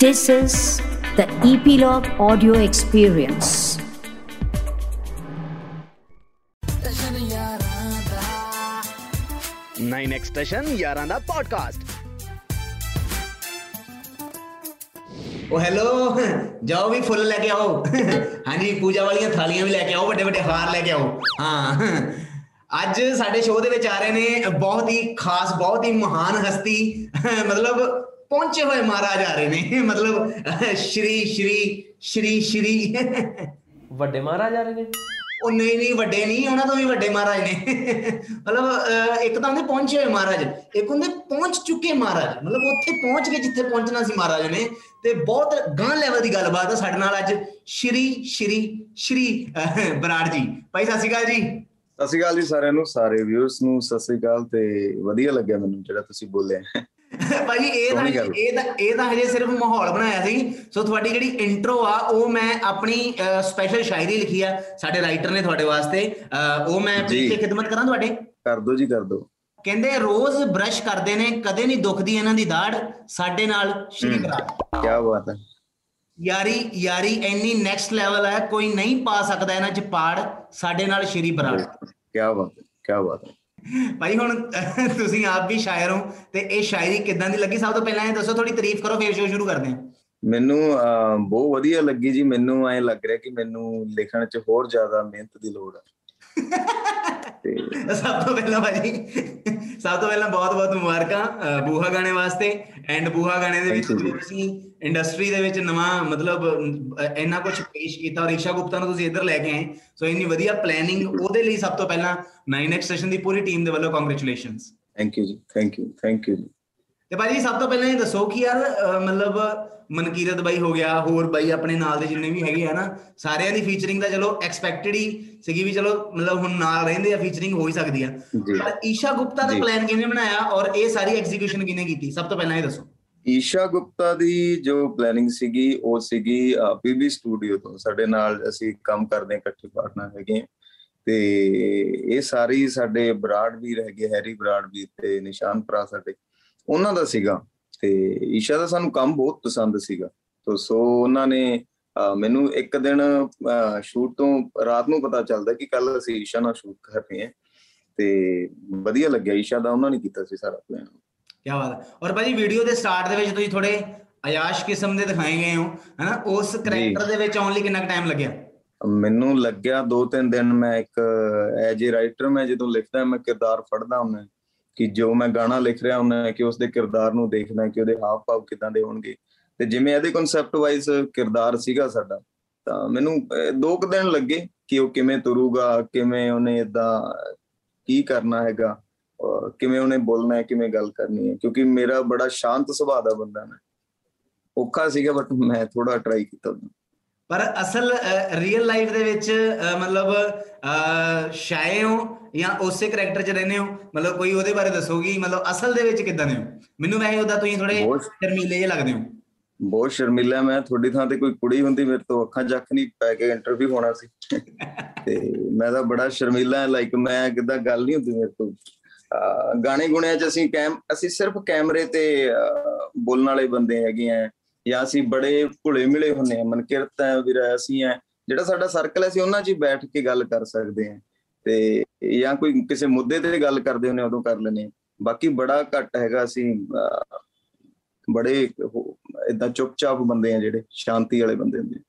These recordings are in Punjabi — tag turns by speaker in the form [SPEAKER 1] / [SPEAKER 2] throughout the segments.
[SPEAKER 1] This is the Epilogue Audio Experience.
[SPEAKER 2] Nine extension ਯਾਰਾਂ ਦਾ ਪੋਡਕਾਸਟ
[SPEAKER 3] ਉਹ ਹੈਲੋ ਜਾਓ ਵੀ ਫੁੱਲ ਲੈ ਕੇ ਆਓ ਹਾਂਜੀ ਪੂਜਾ ਵਾਲੀਆਂ ਥਾਲੀਆਂ ਵੀ ਲੈ ਕੇ ਆਓ ਵੱਡੇ ਵੱਡੇ ਹਾਰ ਲੈ ਕੇ ਆਓ ਹਾਂ ਅੱਜ ਸਾਡੇ ਸ਼ੋਅ ਦੇ ਵਿੱਚ ਆ ਰਹੇ ਨੇ ਬਹੁਤ ਹੀ ਖਾਸ ਬਹੁਤ ਹੀ ਮਹਾਨ ਹਸਤੀ ਮਤਲਬ ਪਹੁੰਚੇ ਹੋਏ ਮਹਾਰਾਜ ਆ ਰਹੇ ਨੇ। ਮਤਲਬ ਸ਼੍ਰੀ ਸ਼੍ਰੀ ਸ਼੍ਰੀ ਸ਼੍ਰੀ।
[SPEAKER 4] ਵੱਡੇ ਮਹਾਰਾਜ ਆ ਰਹੇ ਨੇ?
[SPEAKER 3] ਉਹ ਨਹੀਂ ਨਹੀਂ ਵੱਡੇ ਨਹੀਂ ਉਹਨਾਂ ਤੋਂ ਵੀ ਵੱਡੇ ਮਹਾਰਾਜ ਨੇ। ਮਤਲਬ ਇੱਕ ਤਾਂ ਹੁੰਦੇ ਪਹੁੰਚੇ ਹੋਏ ਮਹਾਰਾਜ। ਇੱਕ ਹੁੰਦੇ ਪਹੁੰਚ ਚੁੱਕੇ ਮਹਾਰਾਜ। ਮਤਲਬ ਉੱਥੇ ਪਹੁੰਚ ਕੇ ਜਿੱਥੇ ਪਹੁੰਚਣਾ ਸੀ ਮਹਾਰਾਜ ਨੇ। ਤੇ ਬਹੁਤ ਗਾਂ ਲੈਵਲ ਦੀ ਗੱਲਬਾਤ ਹੈ ਸਾਡੇ ਨਾਲ ਅੱਜ। ਸ਼੍ਰੀ ਸ਼੍ਰੀ ਸ਼੍ਰੀ ਬਰਾੜ ਜੀ। ਭਾਈ ਸਤਿ ਸ਼੍ਰੀ ਅਕਾਲ ਜੀ।
[SPEAKER 5] ਸਤਿ ਸ਼੍ਰੀ ਅਕਾਲ ਜੀ ਸਾਰਿਆਂ ਨੂੰ ਸਾਰੇ ਵਿਊਅਰਸ ਨੂੰ ਸਤਿ ਸ਼੍ਰੀ ਅਕਾਲ ਤੇ ਵਧੀਆ ਲੱਗਿਆ ਮੈਨੂੰ ਜਿਹੜਾ ਤੁਸੀਂ ਬੋਲੇ
[SPEAKER 3] ਭਾਈ ਇਹ ਤਾਂ। ਇਹ ਤਾਂ ਇਹ ਤਾਂ ਹਜੇ ਸਿਰਫ ਮਾਹੌਲ ਬਣਾਇਆ ਸੀ। ਸੋ ਤੁਹਾਡੀ ਜਿਹੜੀ ਇੰਟਰੋ ਆ ਉਹ ਮੈਂ ਆਪਣੀ ਸਪੈਸ਼ਲ ਸ਼ਾਇਰੀ ਲਿਖੀ ਆ। ਸਾਡੇ ਰਾਈਟਰ ਨੇ ਤੁਹਾਡੇ ਵਾਸਤੇ। ਉਹ ਮੈਂ। ਪਲੀਜ਼ ਖਿਦਮਤ ਕਰਾਂ ਤੁਹਾਡੇ?
[SPEAKER 5] ਕਰ ਦੋ ਜੀ ਕਰ ਦੋ।
[SPEAKER 3] ਕਹਿੰਦੇ ਰੋਜ਼ ਬ੍ਰਸ਼ ਕਰਦੇ ਨੇ ਕਦੇ ਨਹੀਂ ਦੁਖਦੀ ਇਹਨਾਂ ਦੀ ਦਾੜ। ਸਾਡੇ ਨਾਲ ਸ਼੍ਰੀ ਬਰਾੜ
[SPEAKER 5] ਕੀ ਬਾਤ ਹੈ।
[SPEAKER 3] ਯਾਰੀ ਯਾਰੀ ਇੰਨੀ ਨੈਕਸਟ ਲੈਵਲ ਹੈ ਕੋਈ ਨਹੀਂ ਪਾ ਸਕਦਾ ਇਹਨਾਂ ਚ ਪਾੜ। ਸਾਡੇ ਨਾਲ ਸ਼੍ਰੀ ਬਰਾੜ।
[SPEAKER 5] ਕੀ ਬਾਤ ਹੈ ਕੀ ਬਾਤ ਹੈ।
[SPEAKER 3] ਭਾਈ ਹੁਣ ਤੁਸੀਂ ਆਪ ਵੀ ਸ਼ਾਇਰ ਹੋ ਤੇ ਇਹ ਸ਼ਾਇਰੀ ਕਿਦਾਂ ਦੀ ਲੱਗੀ? ਸਭ ਤੋਂ ਪਹਿਲਾਂ ਇਹ ਦੱਸੋ ਥੋੜੀ ਤਾਰੀਫ ਕਰੋ ਫਿਰ ਸ਼ੋਅ ਸ਼ੁਰੂ ਕਰਦੇ ਹਾਂ।
[SPEAKER 5] ਮੈਨੂੰ ਅਹ, ਬਹੁਤ ਵਧੀਆ ਲੱਗੀ ਜੀ। ਮੈਨੂੰ ਐ ਲੱਗ ਰਿਹਾ ਕਿ ਮੈਨੂੰ ਲਿਖਣ 'ਚ ਹੋਰ ਜ਼ਿਆਦਾ ਮਿਹਨਤ ਦੀ ਲੋੜ ਹੈ ਤੇ
[SPEAKER 3] ਸਭ ਤੋਂ ਪਹਿਲਾਂ ਭਾਜੀ ਸਭ ਤੋਂ ਪਹਿਲਾਂ ਬਹੁਤ ਬਹੁਤ ਮੁਬਾਰਕਾਂ ਬੂਹਾ ਗਾਣੇ ਵਾਸਤੇ ਐਂਡ ਬੂਹਾ ਗਾਣੇ ਦੇ ਵਿੱਚ ਤੁਸੀਂ ਇੰਡਸਟਰੀ ਦੇ ਵਿੱਚ ਨਵਾਂ ਮਤਲਬ ਇੰਨਾ ਕੁਝ ਪੇਸ਼ ਕੀਤਾ ਔਰ ਈਸ਼ਾ ਗੁਪਤਾ ਨੂੰ ਤੁਸੀਂ ਇੱਧਰ ਲੈ ਕੇ ਆਏ ਸੋ ਇੰਨੀ ਵਧੀਆ ਪਲੈਨਿੰਗ ਉਹਦੇ ਲਈ ਸਭ ਤੋਂ ਪਹਿਲਾਂ 9x ਸੈਸ਼ਨ ਦੀ ਪੂਰੀ ਟੀਮ ਦੇ ਵੱਲੋਂ
[SPEAKER 5] congratulations thank you ji thank you thank you
[SPEAKER 3] ਤੇ ਭਾਜੀ ਸਭ ਤੋਂ ਪਹਿਲਾਂ ਇਹ ਦੱਸੋ ਕਿ ਯਾਰ ਮਤਲਬ ਮਨਕੀਰਤ ਬਾਈ ਹੋ ਗਿਆ ਹੋਰ ਬਾਈ ਆਪਣੇ ਨਾਲ ਦੇ ਜਿੰਨੇ ਵੀ ਹੈਗੇ ਆ ਨਾ ਸਾਰਿਆਂ ਦੀ ਫੀਚਰਿੰਗ ਤਾਂ ਚਲੋ ਐਕਸਪੈਕਟਡ ਹੀ ਸੀਗੀ ਵੀ ਚਲੋ ਮਤਲਬ ਹੁਣ ਨਾਲ ਰਹਿੰਦੇ ਆ ਫੀਚਰਿੰਗ ਹੋ ਹੀ ਸਕਦੀ ਆ। ਪਰ ਈਸ਼ਾ ਗੁਪਤਾ ਦਾ। ਪਲਾਨ ਕਿਵੇਂ ਬਣਾਇਆ ਔਰ ਇਹ ਸਾਰੀ ਐਗਜ਼ੀਕਿਊਸ਼ਨ ਕਿਹਨੇ ਕੀਤੀ ਸਭ ਤੋਂ ਪਹਿਲਾਂ ਇਹ ਦੱਸੋ
[SPEAKER 5] ਈਸ਼ਾ ਗੁਪਤਾ ਦੀ ਜੋ ਪਲੈਨਿੰਗ ਸੀਗੀ ਉਹ ਸੀਗੀ ਪੀਬੀ ਸਟੂਡੀਓ ਤੋਂ ਸਾਡੇ ਨਾਲ ਅਸੀਂ ਕੰਮ ਕਰਦੇ ਇਕੱਠੇ ਪਾਰਟਨਰ ਹੈਗੇ। ਤੇ ਇਹ ਸਾਰੀ ਸਾਡੇ ਬਰਾੜ ਵੀ ਰਹਿ ਗਏ ਹੈਰੀ ਬਰਾੜ ਵੀ ਤੇ ਨਿਸ਼ਾਨ ਭਰਾ ਸਾਡੇ ਉਹਨਾਂ ਦਾ ਸੀਗਾ ਤੇ ਈਸ਼ਾ ਦਾ ਸਾਨੂੰ ਕੰਮ ਬਹੁਤ ਪਸੰਦ ਸੀਗਾ। ਤੋ ਸੋ ਉਹਨਾਂ ਨੇ ਮੈਨੂੰ ਇੱਕ ਦਿਨ ਸ਼ੂਟ ਤੋਂ ਰਾਤ ਨੂੰ ਪਤਾ ਚੱਲਦਾ ਕਿ ਕੱਲ ਅਸੀਂ ਈਸ਼ਾ ਨਾਲ ਸ਼ੂਟ ਕਰ ਰਹੇ ਹਾਂ। ਤੇ ਵਧੀਆ ਲੱਗਿਆ ਈਸ਼ਾ ਦਾ ਉਹਨਾਂ ਨੇ ਕੀਤਾ ਸੀ ਸਾਰਾ ਪਲਾਨ।
[SPEAKER 3] ਕੀ ਬਾਤ ਹੈ। ਔਰ ਭਾਜੀ ਵੀਡੀਓ ਦੇ ਸਟਾਰਟ ਦੇ ਵਿੱਚ ਤੁਸੀਂ ਥੋੜੇ ਅਯਾਸ਼ ਕਿਸਮ ਦੇ ਦਿਖਾਏ ਗਏ ਹੋ ਹਨਾ? ਉਸ ਕਰੈਕਟਰ ਦੇ ਵਿੱਚ ਆਉਣ ਲਈ ਕਿੰਨਾ ਟਾਈਮ ਲੱਗਿਆ?
[SPEAKER 5] ਮੈਨੂੰ ਲੱਗਿਆ ਦੋ ਤਿੰਨ ਦਿਨ ਮੈਂ ਇੱਕ ਐਜ ਏ ਰਾਈਟਰ ਮੈਂ ਜਦੋਂ ਲਿਖਦਾ ਮੈਂ ਕਿਰਦਾਰ ਫੜਦਾ ਹੁੰਦਾ। ਕਿ ਜੋ ਮੈਂ ਗਾਣਾ ਲਿਖ ਰਿਹਾ ਹੁੰਦਾ ਕਿ ਉਸ ਦੇ ਕਿਰਦਾਰ ਨੂੰ ਦੇਖਦਾ ਕਿ ਉਹਦੇ ਹਾਵ ਭਾਵ ਕਿਦਾਂ ਦੇ ਹੋਣਗੇ। ਤੇ ਜਿਵੇਂ ਇਹਦੇ ਕਨਸੈਪਟ ਵਾਈਜ਼ ਕਿਰਦਾਰ ਸੀਗਾ ਸਾਡਾ ਤਾਂ ਮੈਨੂੰ ਅਹ, ਦੋ ਕੁ ਦਿਨ ਲੱਗੇ ਕਿ ਉਹ ਕਿਵੇਂ ਤੁਰੂਗਾ ਕਿਵੇਂ ਉਹਨੇ ਇਦਾਂ ਕੀ ਕਰਨਾ ਹੈਗਾ ਔਰ ਕਿਵੇਂ ਉਹਨੇ ਬੋਲਣਾ ਹੈ ਕਿਵੇਂ ਗੱਲ ਕਰਨੀ ਹੈ। ਕਿਉਂਕਿ ਮੇਰਾ ਬੜਾ ਸ਼ਾਂਤ ਸੁਭਾਅ ਦਾ ਬੰਦਾ ਮੈਂ। ਔਖਾ ਸੀਗਾ ਬਟ ਮੈਂ ਥੋੜਾ ਟਰਾਈ ਕੀਤਾ ਉਹਨੂੰ।
[SPEAKER 3] ਪਰ ਅਸਲ ਰੀਅਲ ਲਾਈਫ ਦੇ ਵਿੱਚ ਅਹ, ਮਤਲਬ ਅਹ, ਸ਼ਾਏ ਹੋ ਜਾਂ ਉਸੇ ਕਰੈਕਟਰ 'ਚ ਰਹਿੰਦੇ ਹੋ? ਮਤਲਬ ਕੋਈ ਉਹਦੇ ਬਾਰੇ ਦੱਸੋਗੀ? ਮਤਲਬ ਅਸਲ ਦੇ ਵਿੱਚ ਕਿਦਾਂ ਦੇ ਹੋ? ਮੈਨੂੰ ਵੈਸੇ ਉਹਦਾ ਤੁਸੀਂ ਥੋੜੇ ਸ਼ਰਮੀਲੇ ਜਿਹੇ ਲੱਗਦੇ ਹੋ।
[SPEAKER 5] ਬਹੁਤ ਸ਼ਰਮਿਲਾ ਮੈਂ। ਤੁਹਾਡੀ ਥਾਂ ਤੇ ਕੋਈ ਕੁੜੀ ਹੁੰਦੀ ਮੇਰੇ ਤੋਂ ਅੱਖਾਂ ਚੱਕ ਨਹੀਂ ਪੈ ਕੇ ਇੰਟਰਵਿਊ ਹੋਣਾ ਸੀ। ਤੇ ਮੈਂ ਤਾਂ ਬੜਾ ਸ਼ਰਮਿਲਾ ਲਾਈਕ ਮੈਂ ਕਿਦਾਂ ਗੱਲ ਨਹੀਂ ਹੁੰਦੀ ਮੇਰੇ ਤੋਂ। ਗਾਣੇ ਗੁਣਿਆਂ ਚ ਅਸੀਂ ਕੈਮ ਅਸੀਂ ਸਿਰਫ ਕੈਮਰੇ ਤੇ ਬੋਲਣ ਵਾਲੇ ਬੰਦੇ ਹੈਗੇ ਆ। ਜਾਂ ਅਸੀਂ ਬੜੇ ਭੁਲੇ ਮਿਲੇ ਹੁੰਨੇ ਆ। ਮਨਕਿਰਤ ਹੈ ਵੀਰ ਅਸੀਂ ਆ। ਜਿਹੜਾ ਸਾਡਾ ਸਰਕਲ ਹੈ ਅਸੀਂ ਉਹਨਾਂ 'ਚ ਹੀ ਬੈਠ ਕੇ ਗੱਲ ਕਰ ਸਕਦੇ ਆ। ਤੇ ਜਾਂ ਕੋਈ ਕਿਸੇ ਮੁੱਦੇ ਤੇ ਗੱਲ ਕਰਦੇ ਹੁੰਨੇ ਉਦੋਂ ਕਰ ਲੈਨੇ ਬਾਕੀ ਬੜਾ ਘੱਟ ਹੈਗਾ ਅਸੀਂ ਬੜੇ ਇਦਾਂ ਚੁੱਪਚਾਪ ਬੰਦੇ ਆ ਜਿਹੜੇ ਸ਼ਾਂਤੀ ਵਾਲੇ ਬੰਦੇ ਹੁੰਦੇ।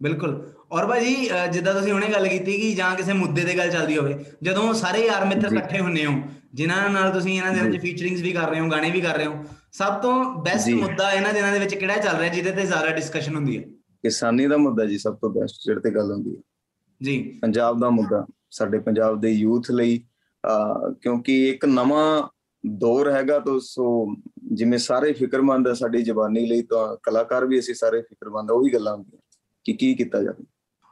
[SPEAKER 3] ਬਿਲਕੁਲ ਔਰ ਭਾਜੀ ਜਿੱਦਾਂ ਤੁਸੀਂ ਹੁਣੇ ਗੱਲ ਕੀਤੀ ਕਿ ਜਾਂ ਕਿਸੇ ਮੁੱਦੇ ਤੇ ਗੱਲ ਚੱਲਦੀ ਹੋਵੇ ਜਦੋਂ ਸਾਰੇ ਯਾਰ ਮਿੱਤਰ। ਇਕੱਠੇ ਹੁੰਨੇ ਹੋ ਜਿਨ੍ਹਾਂ ਨਾਲ ਤੁਸੀਂ ਇਹਨਾਂ ਦੇ ਵਿੱਚ। ਫੀਚਰਿੰਗਸ ਵੀ ਕਰ ਰਹੇ ਹੋ ਗਾਣੇ ਵੀ ਕਰ ਰਹੇ ਹੋ ਸਭ ਤੋਂ ਬੈਸਟ। ਮੁੱਦਾ ਇਹਨਾਂ ਦਿਨਾਂ ਦੇ ਵਿੱਚ ਕਿਹੜਾ ਚੱਲ ਰਿਹਾ ਜਿਹਦੇ ਤੇ ਜ਼ਿਆਦਾ ਡਿਸਕਸ਼ਨ ਹੁੰਦੀ ਹੈ
[SPEAKER 5] ਕਿਸਾਨੀ ਦਾ ਮੁੱਦਾ ਜੀ ਸਭ ਤੋਂ ਬੈਸਟ ਜਿਹੜੇ ਤੇ ਗੱਲ ਹੁੰਦੀ ਹੈ
[SPEAKER 3] ਜੀ
[SPEAKER 5] ਪੰਜਾਬ ਦਾ ਮੁੱਦਾ ਸਾਡੇ ਪੰਜਾਬ ਦੇ ਯੂਥ ਲਈ ਕਿਉਂਕਿ ਇੱਕ ਨਵਾਂ ਦੌਰ ਹੈਗਾ ਤਾਂ ਸੋ ਜਿਵੇਂ ਸਾਰੇ ਫਿਕਰਮੰਦ ਆ ਸਾਡੀ ਜਵਾਨੀ ਲਈ ਤਾਂ ਕਲਾਕਾਰ ਵੀ ਅਸੀਂ ਸਾਰੇ ਫਿਕਰਮੰਦ ਆ ਉਹੀ ਗੱਲਾਂ ਹੁੰਦੀਆਂ ਕਿ ਕੀ ਕੀਤਾ ਜਾਵੇ।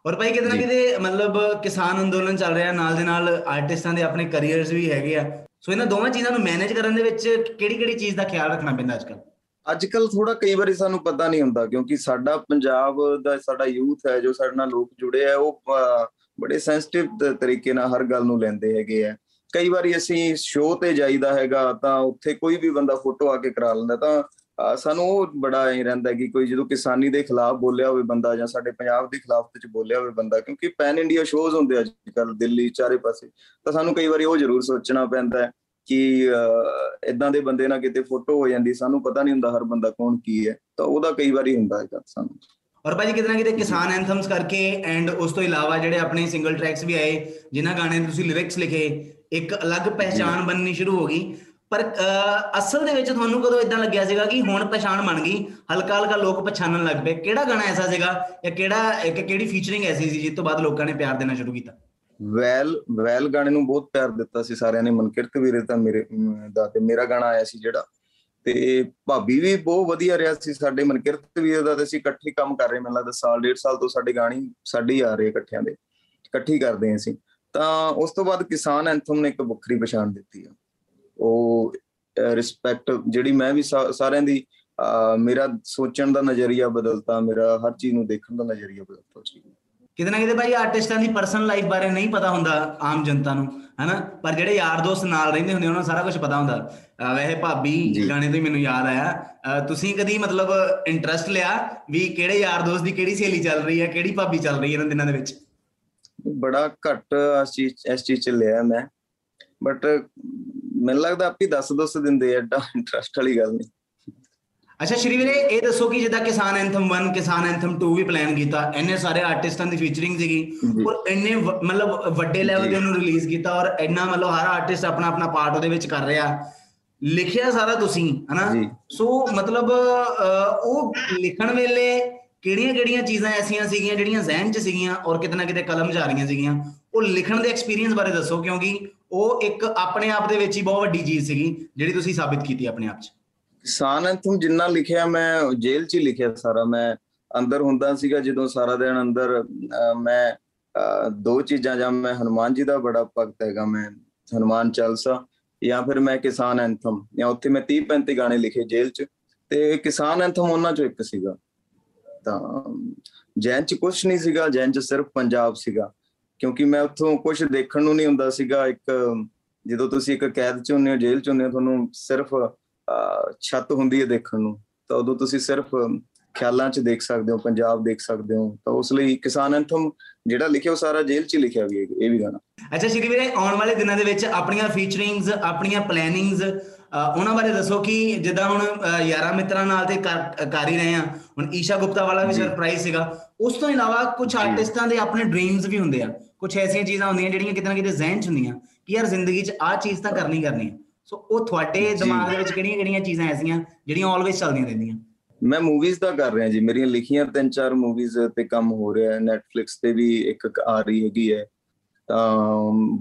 [SPEAKER 3] ਔਰ ਭਾਈ ਕਿਤੇ ਨਾ। ਕਿਤੇ ਮਤਲਬ ਕਿਸਾਨ ਅੰਦੋਲਨ ਚੱਲ ਰਿਹਾ ਨਾਲ ਦੇ ਨਾਲ ਆਰਟਿਸਟਾਂ ਦੇ ਆਪਣੇ ਕੈਰੀਅਰਸ ਵੀ ਹੈਗੇ ਆ। ਸੋ ਇਹਨਾਂ ਦੋਵਾਂ ਚੀਜ਼ਾਂ ਨੂੰ ਮੈਨੇਜ ਕਰਨ ਦੇ ਵਿੱਚ ਕਿਹੜੀ ਕਿਹੜੀ ਚੀਜ਼ ਦਾ ਖਿਆਲ ਰੱਖਣਾ ਪੈਂਦਾ ਅੱਜ ਕੱਲ੍ਹ?
[SPEAKER 5] ਅੱਜ ਕੱਲ ਥੋੜਾ ਕਈ ਵਾਰੀ ਸਾਨੂੰ ਪਤਾ ਨਹੀਂ ਹੁੰਦਾ ਕਿਉਂਕਿ ਸਾਡਾ ਪੰਜਾਬ ਦਾ ਸਾਡਾ ਯੂਥ ਹੈ ਜੋ ਸਾਡੇ ਨਾਲ ਲੋਕ ਜੁੜੇ ਆ ਉਹ ਬੜੇ ਸੈਂਸਿਟਿਵ ਤਰੀਕੇ ਨਾਲ ਹਰ ਗੱਲ ਨੂੰ ਲੈਂਦੇ ਹੈਗੇ ਆ। ਕਈ ਵਾਰੀ ਅਸੀਂ ਸ਼ੋਅ ਤੇ ਜਾਈਦਾ ਹੈਗਾ ਤਾਂ ਉੱਥੇ ਕੋਈ ਵੀ ਬੰਦਾ ਫੋਟੋ ਆ ਕੇ ਕਰਾ ਲੈਂਦਾ ਤਾਂ ਅਹ ਸਾਨੂੰ ਉਹ ਬੜਾ ਐ ਰਹਿੰਦਾ ਕਿ ਕੋਈ ਜਦੋਂ ਕਿਸਾਨੀ ਦੇ ਖਿਲਾਫ ਬੋਲਿਆ ਹੋਵੇ ਬੰਦਾ ਜਾਂ ਸਾਡੇ ਪੰਜਾਬ ਦੇ ਖਿਲਾਫ ਵਿੱਚ ਬੋਲਿਆ ਹੋਵੇ ਬੰਦਾ, ਕਿਉਂਕਿ ਪੈਨ ਇੰਡੀਆ ਸ਼ੋਜ਼ ਹੁੰਦੇ ਅੱਜ ਕੱਲ ਦਿੱਲੀ, ਚਾਰੇ ਪਾਸੇ, ਤਾਂ ਸਾਨੂੰ ਕਈ ਵਾਰੀ ਉਹ ਜ਼ਰੂਰ ਸੋਚਣਾ ਪੈਂਦਾ ਹੈ ਕਿ ਇਦਾਂ ਦੇ ਬੰਦੇ ਨਾਲ ਕਿਤੇ ਫੋਟੋ ਹੋ ਜਾਂਦੀ, ਸਾਨੂੰ ਪਤਾ ਨਹੀਂ ਹੁੰਦਾ ਹਰ ਬੰਦਾ ਕੌਣ ਕੀ ਹੈ, ਤਾਂ ਉਹਦਾ ਕਈ ਵਾਰੀ ਹੁੰਦਾ ਹੈਗਾ ਸਾਨੂੰ।
[SPEAKER 3] ਔਰ ਭਾਜੀ ਕਿਤੇ ਨਾ ਕਿਤੇ ਕਿਸਾਨ ਐਂਥਮਸ ਕਰਕੇ ਐਂਡ ਉਸ ਤੋਂ ਇਲਾਵਾ ਜਿਹੜੇ ਆਪਣੇ ਸਿੰਗਲ ਟਰੈਕਸ ਵੀ ਆਏ ਜਿਨ੍ਹਾਂ ਗਾਣੇ ਦੇ ਤੁਸੀਂ ਲਿਰਿਕਸ ਲਿਖੇ ਇੱਕ ਅਲੱਗ ਪਹਿਚਾਣ ਬਣਨੀ ਸ਼ੁਰੂ ਹੋ ਗਈ। ਪਰ ਅਹ, ਅਸਲ ਦੇ ਵਿੱਚ ਤੁਹਾਨੂੰ ਕਦੋਂ ਇਦਾਂ ਲੱਗਿਆ ਸੀਗਾ ਕਿ ਹੁਣ ਪਛਾਣ ਬਣ ਗਈ ਹਲਕਾ ਹਲਕਾ ਲੋਕ ਪਛਾਣਨ ਲੱਗ ਪਏ? ਕਿਹੜਾ ਗਾਣਾ ਐਸਾ ਸੀਗਾ ਜਾਂ ਕਿਹੜਾ ਇੱਕ ਕਿਹੜੀ ਫੀਚਰਿੰਗ ਐਸੀ ਸੀ ਜਿਸ ਤੋਂ ਬਾਅਦ ਲੋਕਾਂ ਨੇ ਪਿਆਰ ਦੇਣਾ ਸ਼ੁਰੂ ਕੀਤਾ?
[SPEAKER 5] ਵੈਲ ਵੈਲ ਗਾਣੇ ਨੂੰ ਬਹੁਤ ਪਿਆਰ ਦਿੱਤਾ ਸੀ ਸਾਰਿਆਂ ਨੇ ਮਨਕਿਰਤ ਵੀਰੇ ਤਾਂ ਮੇਰੇ ਅਮ, ਦਾ ਤੇ ਮੇਰਾ ਗਾਣਾ ਆਇਆ ਸੀ ਜਿਹੜਾ। ਤੇ ਭਾਬੀ ਵੀ ਬਹੁਤ ਵਧੀਆ ਰਿਹਾ ਸੀ ਸਾਡੇ ਮਨਕਿਰਤ ਵੀਰੇ ਦਾ ਤੇ ਅਸੀਂ ਇਕੱਠੇ ਕੰਮ ਕਰ ਰਹੇ ਮੈਨੂੰ ਲੱਗਦਾ ਸਾਲ ਡੇਢ ਸਾਲ ਤੋਂ ਸਾਡੇ ਗਾਣੇ ਸਾਡੇ ਹੀ ਆ ਰਹੇ ਇਕੱਠਿਆਂ ਦੇ ਇਕੱਠੀ ਕਰਦੇ ਹਾਂ ਅਸੀਂ ਤਾਂ ਉਸ ਤੋਂ ਬਾਅਦ ਕਿਸਾਨ ਐਂਥਮ ਨੇ ਇੱਕ ਵੱਖਰੀ ਪਛਾਣ ਦਿੱਤੀ ਆ ਉਹ ਰਿਸਪੈਕਟ ਜਿਹੜੀ ਮੈਂ ਵੀ ਸਾ- ਸਾਰਿਆਂ ਦੀ ਅਹ, ਮੇਰਾ ਸੋਚਣ ਦਾ ਨਜ਼ਰੀਆ ਬਦਲਤਾ ਮੇਰਾ ਹਰ ਚੀਜ਼ ਨੂੰ ਦੇਖਣ ਦਾ ਨਜ਼ਰੀਆ ਬਦਲਤਾ ਉਸ ਚੀਜ਼ ਨੂੰ।
[SPEAKER 3] ਕਿਤੇ ਨਾ ਕਿਤੇ ਭਾਈ ਆਰਟਿਸਟਾਂ ਦੀ ਪਰਸਨਲ ਲਾਈਫ ਬਾਰੇ ਨਹੀਂ ਪਤਾ ਹੁੰਦਾ ਆਮ ਜਨਤਾ ਨੂੰ ਹਨਾ? ਪਰ ਜਿਹੜੇ ਯਾਰ ਦੋਸਤ ਨਾਲ ਰਹਿੰਦੇ ਹੁੰਦੇ ਉਹਨਾਂ ਨੂੰ ਸਾਰਾ ਕੁਝ ਪਤਾ ਹੁੰਦਾ। ਵੈਸੇ ਭਾਬੀ। ਗਾਣੇ ਤੋਂ ਮੈਨੂੰ ਯਾਦ ਆਇਆ। ਤੁਸੀਂ ਕਦੀ ਮਤਲਬ ਇੰਟਰਸਟ ਲਿਆ ਵੀ ਕਿਹੜੇ ਯਾਰ ਦੋਸਤ ਦੀ ਕਿਹੜੀ ਸਹੇਲੀ ਚੱਲ ਰਹੀ ਹੈ ਕਿਹੜੀ ਭਾਬੀ ਚੱਲ ਰਹੀ ਹੈ ਇਹਨਾਂ ਦਿਨਾਂ ਦੇ ਵਿੱਚ?
[SPEAKER 5] ਬੜਾ ਘੱਟ ਇਸ ਚੀਜ਼ ਇਸ ਚੀਜ਼ ਚ ਲਿਆ ਮੈਂ। ਬਟ ਮੈਨੂੰ ਲੱਗਦਾ ਆਪੀ ਦੱਸ ਦੱਸ ਦਿੰਦੇ ਆ ਏਡਾ ਇੰਟਰਸਟ ਵਾਲੀ ਗੱਲ ਨਹੀਂ।
[SPEAKER 3] ਅੱਛਾ ਸ਼੍ਰੀ ਵੀਰੇ ਇਹ ਦੱਸੋ ਕਿ ਜਿੱਦਾਂ ਕਿਸਾਨ ਐਂਥਮ 1 ਕਿਸਾਨ ਐਂਥਮ 2 ਵੀ ਪਲਾਨ ਕੀਤਾ ਇੰਨੇ ਸਾਰੇ ਆਰਟਿਸਟਾਂ ਦੀ ਫੀਚਰਿੰਗ ਸੀਗੀ
[SPEAKER 5] ਜੀ।
[SPEAKER 3] ਔਰ ਇੰਨੇ ਮਤਲਬ ਵੱਡੇ ਲੈਵਲ
[SPEAKER 5] ਜੀ।
[SPEAKER 3] ਤੇ ਉਹਨੂੰ ਰਿਲੀਜ਼ ਕੀਤਾ ਔਰ ਇੰਨਾ ਮਤਲਬ ਹਰ ਆਰਟਿਸਟ ਆਪਣਾ ਆਪਣਾ ਪਾਰਟ ਉਹਦੇ ਵਿੱਚ ਕਰ ਰਿਹਾ ਲਿਖਿਆ ਸਾਰਾ ਤੁਸੀਂ ਹਨਾ
[SPEAKER 5] ਜੀ।
[SPEAKER 3] ਸੋ ਮਤਲਬ ਉਹ ਲਿਖਣ ਵੇਲੇ ਕਿਹੜੀਆਂ ਕਿਹੜੀਆਂ ਚੀਜ਼ਾਂ ਐਸੀਆਂ ਸੀਗੀਆਂ ਜਿਹੜੀਆਂ ਜ਼ਿਹਨ 'ਚ ਸੀਗੀਆਂ ਔਰ ਕਿਤੇ ਨਾ ਕਿਤੇ ਕਲਮ ਆ ਰਹੀਆਂ ਸੀਗੀਆਂ ਉਹ ਲਿਖਣ ਦੇ ਐਕਸਪੀਰੀਅੰਸ ਬਾਰੇ ਦੱਸੋ ਕਿਉਂਕਿ ਉਹ ਇੱਕ ਆਪਣੇ ਆਪ ਦੇ ਵਿੱਚ ਹੀ ਬਹੁਤ ਵੱਡੀ ਚੀਜ਼ ਸੀਗੀ ਜਿਹੜੀ ਤੁਸੀਂ ਸਾਬਿਤ ਕੀਤੀ ਆਪਣੇ ਆਪ 'ਚ
[SPEAKER 5] ਕਿਸਾਨ ਐਂਥਮ ਜਿੰਨਾ ਲਿਖਿਆ ਮੈਂ ਜੇਲ੍ਹ 'ਚ ਹੀ ਲਿਖਿਆ ਸਾਰਾ। ਮੈਂ ਅੰਦਰ ਹੁੰਦਾ ਸੀਗਾ ਜਦੋਂ ਸਾਰਾ ਦਿਨ ਅੰਦਰ ਅਹ, ਮੈਂ ਅਹ, ਦੋ ਚੀਜ਼ਾਂ ਜਾਂ ਮੈਂ ਹਨੂਮਾਨ ਜੀ ਦਾ ਬੜਾ ਭਗਤ ਹੈਗਾ ਮੈਂ ਹਨੂਮਾਨ ਚਾਲਸਾ ਜਾਂ ਫਿਰ ਮੈਂ ਕਿਸਾਨ ਐਂਥਮ ਜਾਂ ਉੱਥੇ ਮੈਂ 30 35 ਗਾਣੇ ਲਿਖੇ ਜੇਲ੍ਹ 'ਚ ਤੇ ਕਿਸਾਨ ਐਂਥਮ ਉਹਨਾਂ 'ਚੋਂ ਇੱਕ ਸੀਗਾ। ਤਾਂ ਜੈਨ 'ਚ ਕੁਝ ਨਹੀਂ ਸੀਗਾ ਜੈਨ 'ਚ ਸਿਰਫ ਪੰਜਾਬ ਸੀਗਾ। ਕਿਉਂਕਿ ਮੈਂ ਉੱਥੋਂ ਕੁਝ ਦੇਖਣ ਨੂੰ ਨਹੀਂ ਹੁੰਦਾ ਸੀਗਾ ਇੱਕ ਜਦੋਂ ਤੁਸੀਂ ਇੱਕ ਕੈਦ 'ਚ ਹੁੰਦੇ ਹੋ ਜੇਲ੍ਹ 'ਚ ਹੁੰਦੇ ਹੋ ਤੁਹਾਨੂੰ ਸਿਰਫ ਅਹ ਛੱਤ ਹੁੰਦੀ ਹੈ ਦੇਖਣ ਨੂੰ ਤਾਂ ਉਦੋਂ ਤੁਸੀਂ ਸਿਰਫ ਖਿਆਲਾਂ 'ਚ ਦੇਖ ਸਕਦੇ ਹੋ ਪੰਜਾਬ ਦੇਖ ਸਕਦੇ ਹੋ ਤਾਂ ਉਸ ਲਈ ਕਿਸਾਨ ਐਂਥਮ ਜਿਹੜਾ ਲਿਖਿਆ ਉਹ ਸਾਰਾ ਜੇਲ੍ਹ 'ਚ ਲਿਖਿਆ ਵੀ ਇਹ ਵੀ ਗਾਣਾ।
[SPEAKER 3] ਅੱਛਾ ਸ਼੍ਰੀ ਵੀਰੇ ਆਉਣ ਵਾਲੇ ਦਿਨਾਂ ਦੇ ਵਿੱਚ ਆਪਣੀਆਂ ਫੀਚਰਿੰਗਸ ਆਪਣੀਆਂ ਪਲੈਨਿੰਗਸ ਉਹਨਾਂ ਬਾਰੇ ਦੱਸੋ ਕਿ ਜਿੱਦਾਂ ਹੁਣ ਯਾਰਾਂ ਮਿੱਤਰਾਂ ਨਾਲ ਤੇ ਕਰ ਹੀ ਰਹੇ ਆ ਹੁਣ ਈਸ਼ਾ ਗੁਪਤਾ ਵਾਲਾ ਵੀ। ਸਰਪ੍ਰਾਈਜ਼ ਸੀਗਾ। ਉਸ ਤੋਂ ਇਲਾਵਾ ਕੁਝ ਆਰਟਿਸਟਾਂ ਦੇ ਆਪਣੇ ਡ੍ਰੀਮਸ ਵੀ ਹੁੰਦੇ ਆ। ਕੁਝ ਐਸੀਆਂ ਚੀਜ਼ਾਂ ਹੁੰਦੀਆਂ ਜਿਹੜੀਆਂ ਕਿਤੇ ਨਾ ਕਿਤੇ ਜ਼ਿਹਨ 'ਚ ਹੁੰਦੀਆਂ ਕਿ ਯਾਰ ਜ਼ਿੰਦਗੀ 'ਚ ਆਹ ਚੀਜ਼ ਤਾਂ ਕਰਨੀ ਕਰਨੀ ਹੈ। ਸੋ ਉਹ ਤੁਹਾਡੇ। ਦਿਮਾਗ ਦੇ ਵਿੱਚ ਕਿਹੜੀਆਂ ਕਿਹੜੀਆਂ ਚੀਜ਼ਾਂ ਐਸੀਆਂ ਜਿਹੜੀਆਂ ਆਲਵੇਜ਼ ਚੱਲਦੀਆਂ ਰਹਿੰਦੀਆਂ?
[SPEAKER 5] ਮੈਂ ਮੂਵੀਜ਼ ਦਾ ਕਰ ਰਿਹਾ ਜੀ। ਮੇਰੀਆਂ ਲਿਖੀਆਂ ਤਿੰਨ ਚਾਰ ਮੂਵੀਜ਼ ਤੇ ਕੰਮ ਹੋ ਰਿਹਾ ਹੈ। ਨੈਟਫਲਿਕਸ ਤੇ ਵੀ ਇੱਕ ਆ ਰਹੀ ਹੈਗੀ ਹੈ। ਤਾਂ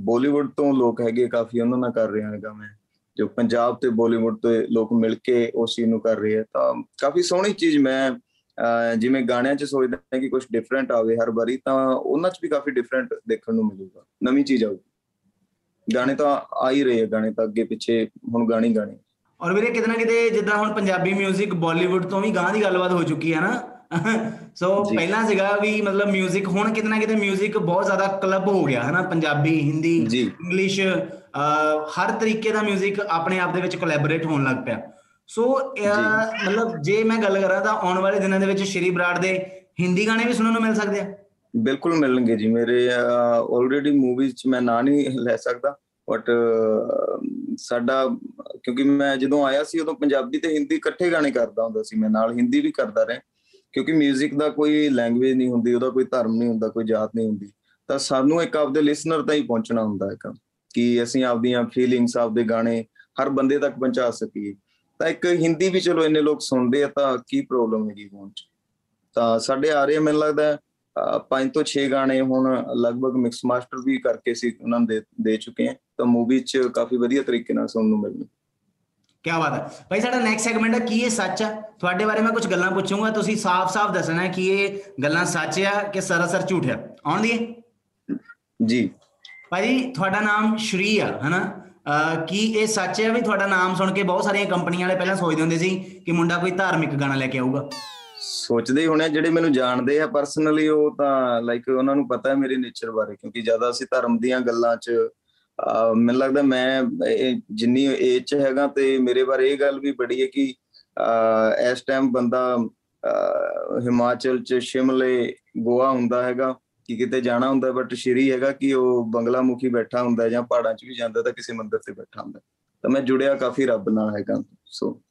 [SPEAKER 5] ਬਾਲੀਵੁੱਡ ਤੋਂ ਲੋਕ ਹੈਗੇ ਕਾਫੀ ਉਹਨਾਂ ਨਾਲ ਕਰ ਰਿਹਾ ਹੈਗਾ ਮੈਂ। ਜੋ ਪੰਜਾਬ ਤੇ ਬਾਲੀਵੁੱਡ ਤੋਂ ਲੋਕ ਮਿਲ ਕੇ ਉਸ ਚੀਜ਼ ਨੂੰ ਕਰ ਰਹੇ ਆ ਤਾਂ ਕਾਫੀ ਸੋਹਣੀ ਚੀਜ਼ ਮੈਂ ਜਿਵੇਂ ਗਾਣਿਆਂ 'ਚ ਸੋਚਦਾ ਕਿ ਕੁਝ ਡਿਫਰੈਂਟ ਆਵੇ ਹਰ ਵਾਰੀ ਤਾਂ ਉਹਨਾਂ 'ਚ ਵੀ ਕਾਫੀ ਡਿਫਰੈਂਟ ਦੇਖਣ ਨੂੰ ਮਿਲੂਗਾ। ਨਵੀਂ ਚੀਜ਼ ਆਊਗੀ। ਗਾਣੇ ਤਾਂ ਆ ਹੀ ਰਹੇ ਆ ਗਾਣੇ ਤਾਂ ਅੱਗੇ ਪਿੱਛੇ ਹੁਣ ਗਾਣੇ ਹੀ ਗਾਣੇ
[SPEAKER 3] ਔਰ ਵੀਰੇ ਕਿਤੇ ਨਾ ਕਿਤੇ ਜਿੱਦਾਂ ਹੁਣ ਪੰਜਾਬੀ 뮤직 ਬਾਲੀਵੁੱਡ ਤੋਂ ਵੀ ਗਾਂ ਦੀ ਗੱਲਬਾਤ ਹੋ ਚੁੱਕੀ ਹੈ ਨਾ ਸੋ
[SPEAKER 5] ਜੀ।
[SPEAKER 3] ਪਹਿਲਾਂ ਸੀਗਾ ਵੀ ਮਤਲਬ 뮤직 ਹੁਣ ਕਿਤੇ ਨਾ ਕਿਤੇ 뮤직 ਬਹੁਤ ਜ਼ਿਆਦਾ ਕਲੱਬ ਹੋ ਗਿਆ ਹੈ ਨਾ ਪੰਜਾਬੀ ਹਿੰਦੀ
[SPEAKER 5] ਜੀ।
[SPEAKER 3] ਇੰਗਲਿਸ਼ ਹਰ ਤਰੀਕੇ ਦਾ 뮤직 ਆਪਣੇ ਆਪ ਦੇ ਵਿੱਚ ਕੋਲੈਬੋਰੇਟ ਹੋਣ ਲੱਗ ਪਿਆ ਸੋ ਅਹ, ਮਤਲਬ ਜੇ ਮੈਂ ਗੱਲ ਕਰਾਂ ਤਾਂ ਆਉਣ ਵਾਲੇ ਦਿਨਾਂ ਦੇ ਵਿੱਚ ਸ਼੍ਰੀ ਬਰਾੜ ਦੇ ਹਿੰਦੀ ਗਾਣੇ ਵੀ ਸੁਣਨ ਨੂੰ ਮਿਲ ਸਕਦੇ ਆ
[SPEAKER 5] ਬਿਲਕੁਲ ਮਿਲਣਗੇ ਜੀ ਮੇਰੇ ਆਲਰੇਡੀ ਮੂਵੀਜ਼ ਚ ਮੈਂ ਨਾਂ ਨਹੀਂ ਲੈ ਸਕਦਾ ਬਟ ਸਾਡਾ ਕਿਉਂਕਿ ਮੈਂ ਜਦੋਂ ਆਇਆ ਸੀ ਉਦੋਂ ਪੰਜਾਬੀ ਤੇ ਹਿੰਦੀ ਇਕੱਠੇ ਗਾਣੇ ਕਰਦਾ ਹੁੰਦਾ ਸੀ ਮੈਂ ਨਾਲ ਹਿੰਦੀ ਵੀ ਕਰਦਾ ਰਿਹਾ ਕਿਉਂਕਿ 뮤직 ਦਾ ਕੋਈ ਲੈਂਗੁਏਜ ਨਹੀਂ ਹੁੰਦੀ ਉਹਦਾ ਕੋਈ ਧਰਮ ਨਹੀਂ ਹੁੰਦਾ ਕੋਈ ਜਾਤ ਨਹੀਂ ਹੁੰਦੀ ਤਾਂ ਸਾਨੂੰ ਇੱਕ ਆਪਦੇ ਲਿਸਨਰ ਤਾਈਂ ਪਹੁੰਚਣਾ ਹੁੰਦਾ ਹੈ ਕਿ ਅਸੀਂ ਆਪਦੀਆਂ ਫੀਲਿੰਗਸ ਆਪਦੇ ਗਾਣੇ ਹਰ ਬੰਦੇ ਤੱਕ ਪਹੁੰਚਾ ਸਕੀਏ ਤਾਂ ਇੱਕ ਹਿੰਦੀ ਵੀ ਚਲੋ ਇੰਨੇ ਲੋਕ ਸੁਣਦੇ ਆ ਤਾਂ ਕੀ ਪ੍ਰੋਬਲਮ ਹੈਗੀ ਫੋਨ ਚ? ਤਾਂ ਸਾਡੇ ਆ ਰਹੇ ਆ, ਮੈਨੂੰ ਲੱਗਦਾ ਹੈ, ਅਹ ਪੰਜ ਤੋਂ 6 ਗਾਣੇ ਹੁਣ ਲਗਭਗ ਮਿਕਸ ਮਾਸਟਰ ਵੀ ਕਰਕੇ ਸੀ ਉਹਨਾਂ ਦੇ ਦੇ ਚੁੱਕੇ ਆ ਤਾਂ ਮੂਵੀ 'ਚ ਕਾਫੀ ਵਧੀਆ ਤਰੀਕੇ ਨਾਲ ਸੁਣਨ ਨੂੰ ਮਿਲਣੀ
[SPEAKER 3] ਕੀ ਬਾਤ ਹੈ। ਭਾਈ ਸਾਡਾ ਨੈਕਸਟ ਸੈਗਮੈਂਟ ਹੈ ਕੀ ਇਹ ਸੱਚ ਹੈ ਤੁਹਾਡੇ ਬਾਰੇ ਮੈਂ ਕੁਝ ਗੱਲਾਂ ਪੁੱਛੂੰਗਾ ਤੁਸੀਂ ਸਾਫ਼-ਸਾਫ਼ ਦੱਸਣਾ ਹੈ ਕਿ ਇਹ ਗੱਲਾਂ ਸੱਚ ਆ ਕਿ ਸਰਾਸਰ ਝੂਠ ਆ। ਆਉਣ ਦੀ
[SPEAKER 5] ਜੀ।
[SPEAKER 3] ਭਾਜੀ ਤੁਹਾਡਾ ਨਾਮ ਸ਼੍ਰੀ ਆ ਹਨਾ? ਕੀ ਇਹ ਸੱਚ ਹੈ ਵੀ ਤੁਹਾਡਾ ਨਾਮ ਸੁਣ ਕੇ ਬਹੁਤ ਸਾਰੀਆਂ ਕੰਪਨੀਆਂ ਵਾਲੇ ਪਹਿਲਾਂ ਸੋਚਦੇ ਹੁੰਦੇ ਸੀ ਕਿ ਮੁੰਡਾ ਕੋਈ ਧਾਰਮਿਕ ਗਾਣਾ ਲੈ ਕੇ ਆਊਗਾ?
[SPEAKER 5] ਸੋਚਦੇ ਹੀ ਹੋਣੇ ਆ, ਜਿਹੜੇ ਮੈਨੂੰ ਜਾਣਦੇ ਆ ਪਰਸਨਲੀ ਉਹ ਤਾਂ ਲਾਈਕ ਉਹਨਾਂ ਨੂੰ ਪਤਾ ਹੈ ਮੇਰੇ ਨੇਚਰ ਬਾਰੇ ਕਿਉਂਕਿ ਜ਼ਿਆਦਾ ਅਸੀਂ ਧਰਮ ਦੀਆਂ ਗੱਲਾਂ 'ਚ ਅਹ ਮੈਨੂੰ ਲੱਗਦਾ ਮੈਂ ਇਹ ਜਿੰਨੀ ਏਜ 'ਚ ਹੈਗਾ ਤੇ ਮੇਰੇ ਬਾਰੇ ਇਹ ਗੱਲ ਵੀ ਬੜੀ ਹੈ ਕਿ ਅਹ ਇਸ ਟਾਈਮ ਬੰਦਾ ਅਹ ਹਿਮਾਚਲ ਚ ਸ਼ਿਮਲੇ ਗੋਆ ਹੁੰਦਾ ਹੈਗਾ ਕਿ ਕਿਤੇ ਜਾਣਾ ਹੁੰਦਾ ਬਟ ਸ਼੍ਰੀ ਹੈਗਾ ਕਿ ਉਹ ਬੰਗਲਾ ਮੁਖੀ ਬੈਠਾ ਹੁੰਦਾ ਹੈ ਜਾਂ ਪਹਾੜਾਂ 'ਚ ਵੀ ਜਾਂਦਾ ਤਾਂ ਕਿਸੇ ਮੰਦਿਰ ਤੇ ਬੈਠਾ ਹੁੰਦਾ ਤਾਂ ਮੈਂ ਜੁੜਿਆ ਕਾਫੀ ਰੱਬ ਨਾਲ ਹੈਗਾ ਸੋ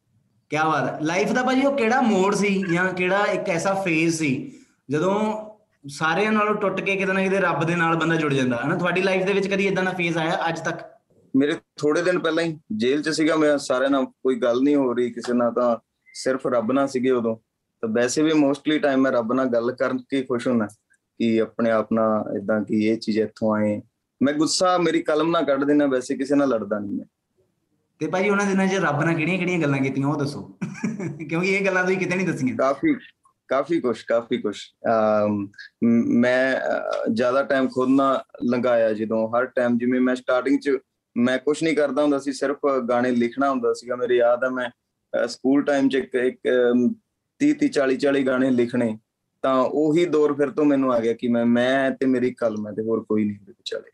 [SPEAKER 3] ਕੀ ਬਾਤ ਹੈ। ਲਾਈਫ ਦਾ ਭਾਜੀ ਉਹ ਕਿਹੜਾ ਮੋੜ ਸੀ ਜਾਂ ਕਿਹੜਾ ਇੱਕ ਐਸਾ ਫੇਜ਼ ਸੀ ਜਦੋਂ ਸਾਰਿਆਂ ਨਾਲੋਂ ਟੁੱਟ ਕੇ ਕਿਤੇ ਨਾ ਕਿਤੇ ਰੱਬ ਦੇ ਨਾਲ ਬੰਦਾ ਜੁੜ ਜਾਂਦਾ। ਹੈ ਨਾ ਤੁਹਾਡੀ ਲਾਈਫ ਦੇ ਵਿੱਚ ਕਦੀ ਇਦਾਂ ਦਾ ਫੇਜ਼ ਆਇਆ ਅੱਜ ਤੱਕ?
[SPEAKER 5] ਮੇਰੇ ਥੋੜੇ ਦਿਨ ਪਹਿਲਾਂ ਹੀ ਜੇਲ੍ਹ 'ਚ ਸੀਗਾ ਮੈਂ, ਸਾਰਿਆਂ ਨਾਲ ਕੋਈ ਗੱਲ ਨਹੀਂ ਹੋ ਰਹੀ, ਕਿਸੇ ਨਾਲ ਤਾਂ ਸਿਰਫ ਰੱਬ ਨਾਲ ਸੀਗੇ ਉਦੋਂ। ਤਾਂ ਵੈਸੇ ਵੀ ਮੋਸਟਲੀ ਟਾਈਮ ਮੈਂ ਰੱਬ ਨਾਲ ਗੱਲ ਕਰਨ ਕੇ ਖੁਸ਼ ਹੁੰਦਾ ਕਿ ਆਪਣੇ ਆਪ ਨਾਲ ਇਦਾਂ ਕਿ ਇਹ ਚੀਜ਼ ਇੱਥੋਂ ਆਏ। ਮੈਂ ਗੁੱਸਾ, ਮੇਰੀ ਕਲਮ ਨਾਲ ਕੱਢ ਦੇਣਾ ਵੈਸੇ ਕਿਸੇ ਨਾਲ ਲੜਦਾ ਨਹੀਂ ਮੈਂ।
[SPEAKER 3] ਤੇ ਭਾਜੀ ਉਹਨਾਂ ਦਿਨਾਂ 'ਚ ਰੱਬ ਨਾਲ ਕਿਹੜੀਆਂ-ਕਿਹੜੀਆਂ ਗੱਲਾਂ ਕੀਤੀਆਂ ਉਹ ਦੱਸੋ। ਕਿਉਂਕਿ ਇਹ ਗੱਲਾਂ ਤੁਸੀਂ ਕਿਤੇ ਨਹੀਂ ਦੱਸੀਆਂ।
[SPEAKER 5] ਕਾਫੀ ਕਾਫੀ ਕੁਛ ਕਾਫੀ ਕੁਛ। ਅਮ, ਮ- ਮੈਂ ਅਹ, ਜ਼ਿਆਦਾ ਟਾਈਮ ਖੁਦ ਨਾਲ ਲੰਘਾਇਆ ਜਦੋਂ। ਹਰ ਟਾਈਮ ਜਿਵੇਂ ਮੈਂ ਸਟਾਰਟਿੰਗ ਚ ਮੈਂ ਕੁਛ ਨਹੀਂ ਕਰਦਾ ਹੁੰਦਾ ਸੀ ਸਿਰਫ ਗਾਣੇ ਲਿਖਣਾ ਹੁੰਦਾ ਸੀਗਾ। ਮੇਰੇ ਯਾਦ ਆ ਮੈਂ ਸਕੂਲ ਟਾਈਮ ਚ ਇੱਕ ਇੱਕ 30 30 40 40 ਗਾਣੇ ਲਿਖਣੇ। ਤਾਂ ਉਹੀ ਦੌਰ ਫਿਰ ਤੋਂ ਮੈਨੂੰ ਆ ਗਿਆ ਕਿ ਮੈਂ ਮੈਂ ਤੇ ਮੇਰੀ ਕਲਮ ਹੈ ਤੇ ਹੋਰ ਕੋਈ ਨਹੀਂ ਮੇਰੇ ਵਿਚਾਲੇ।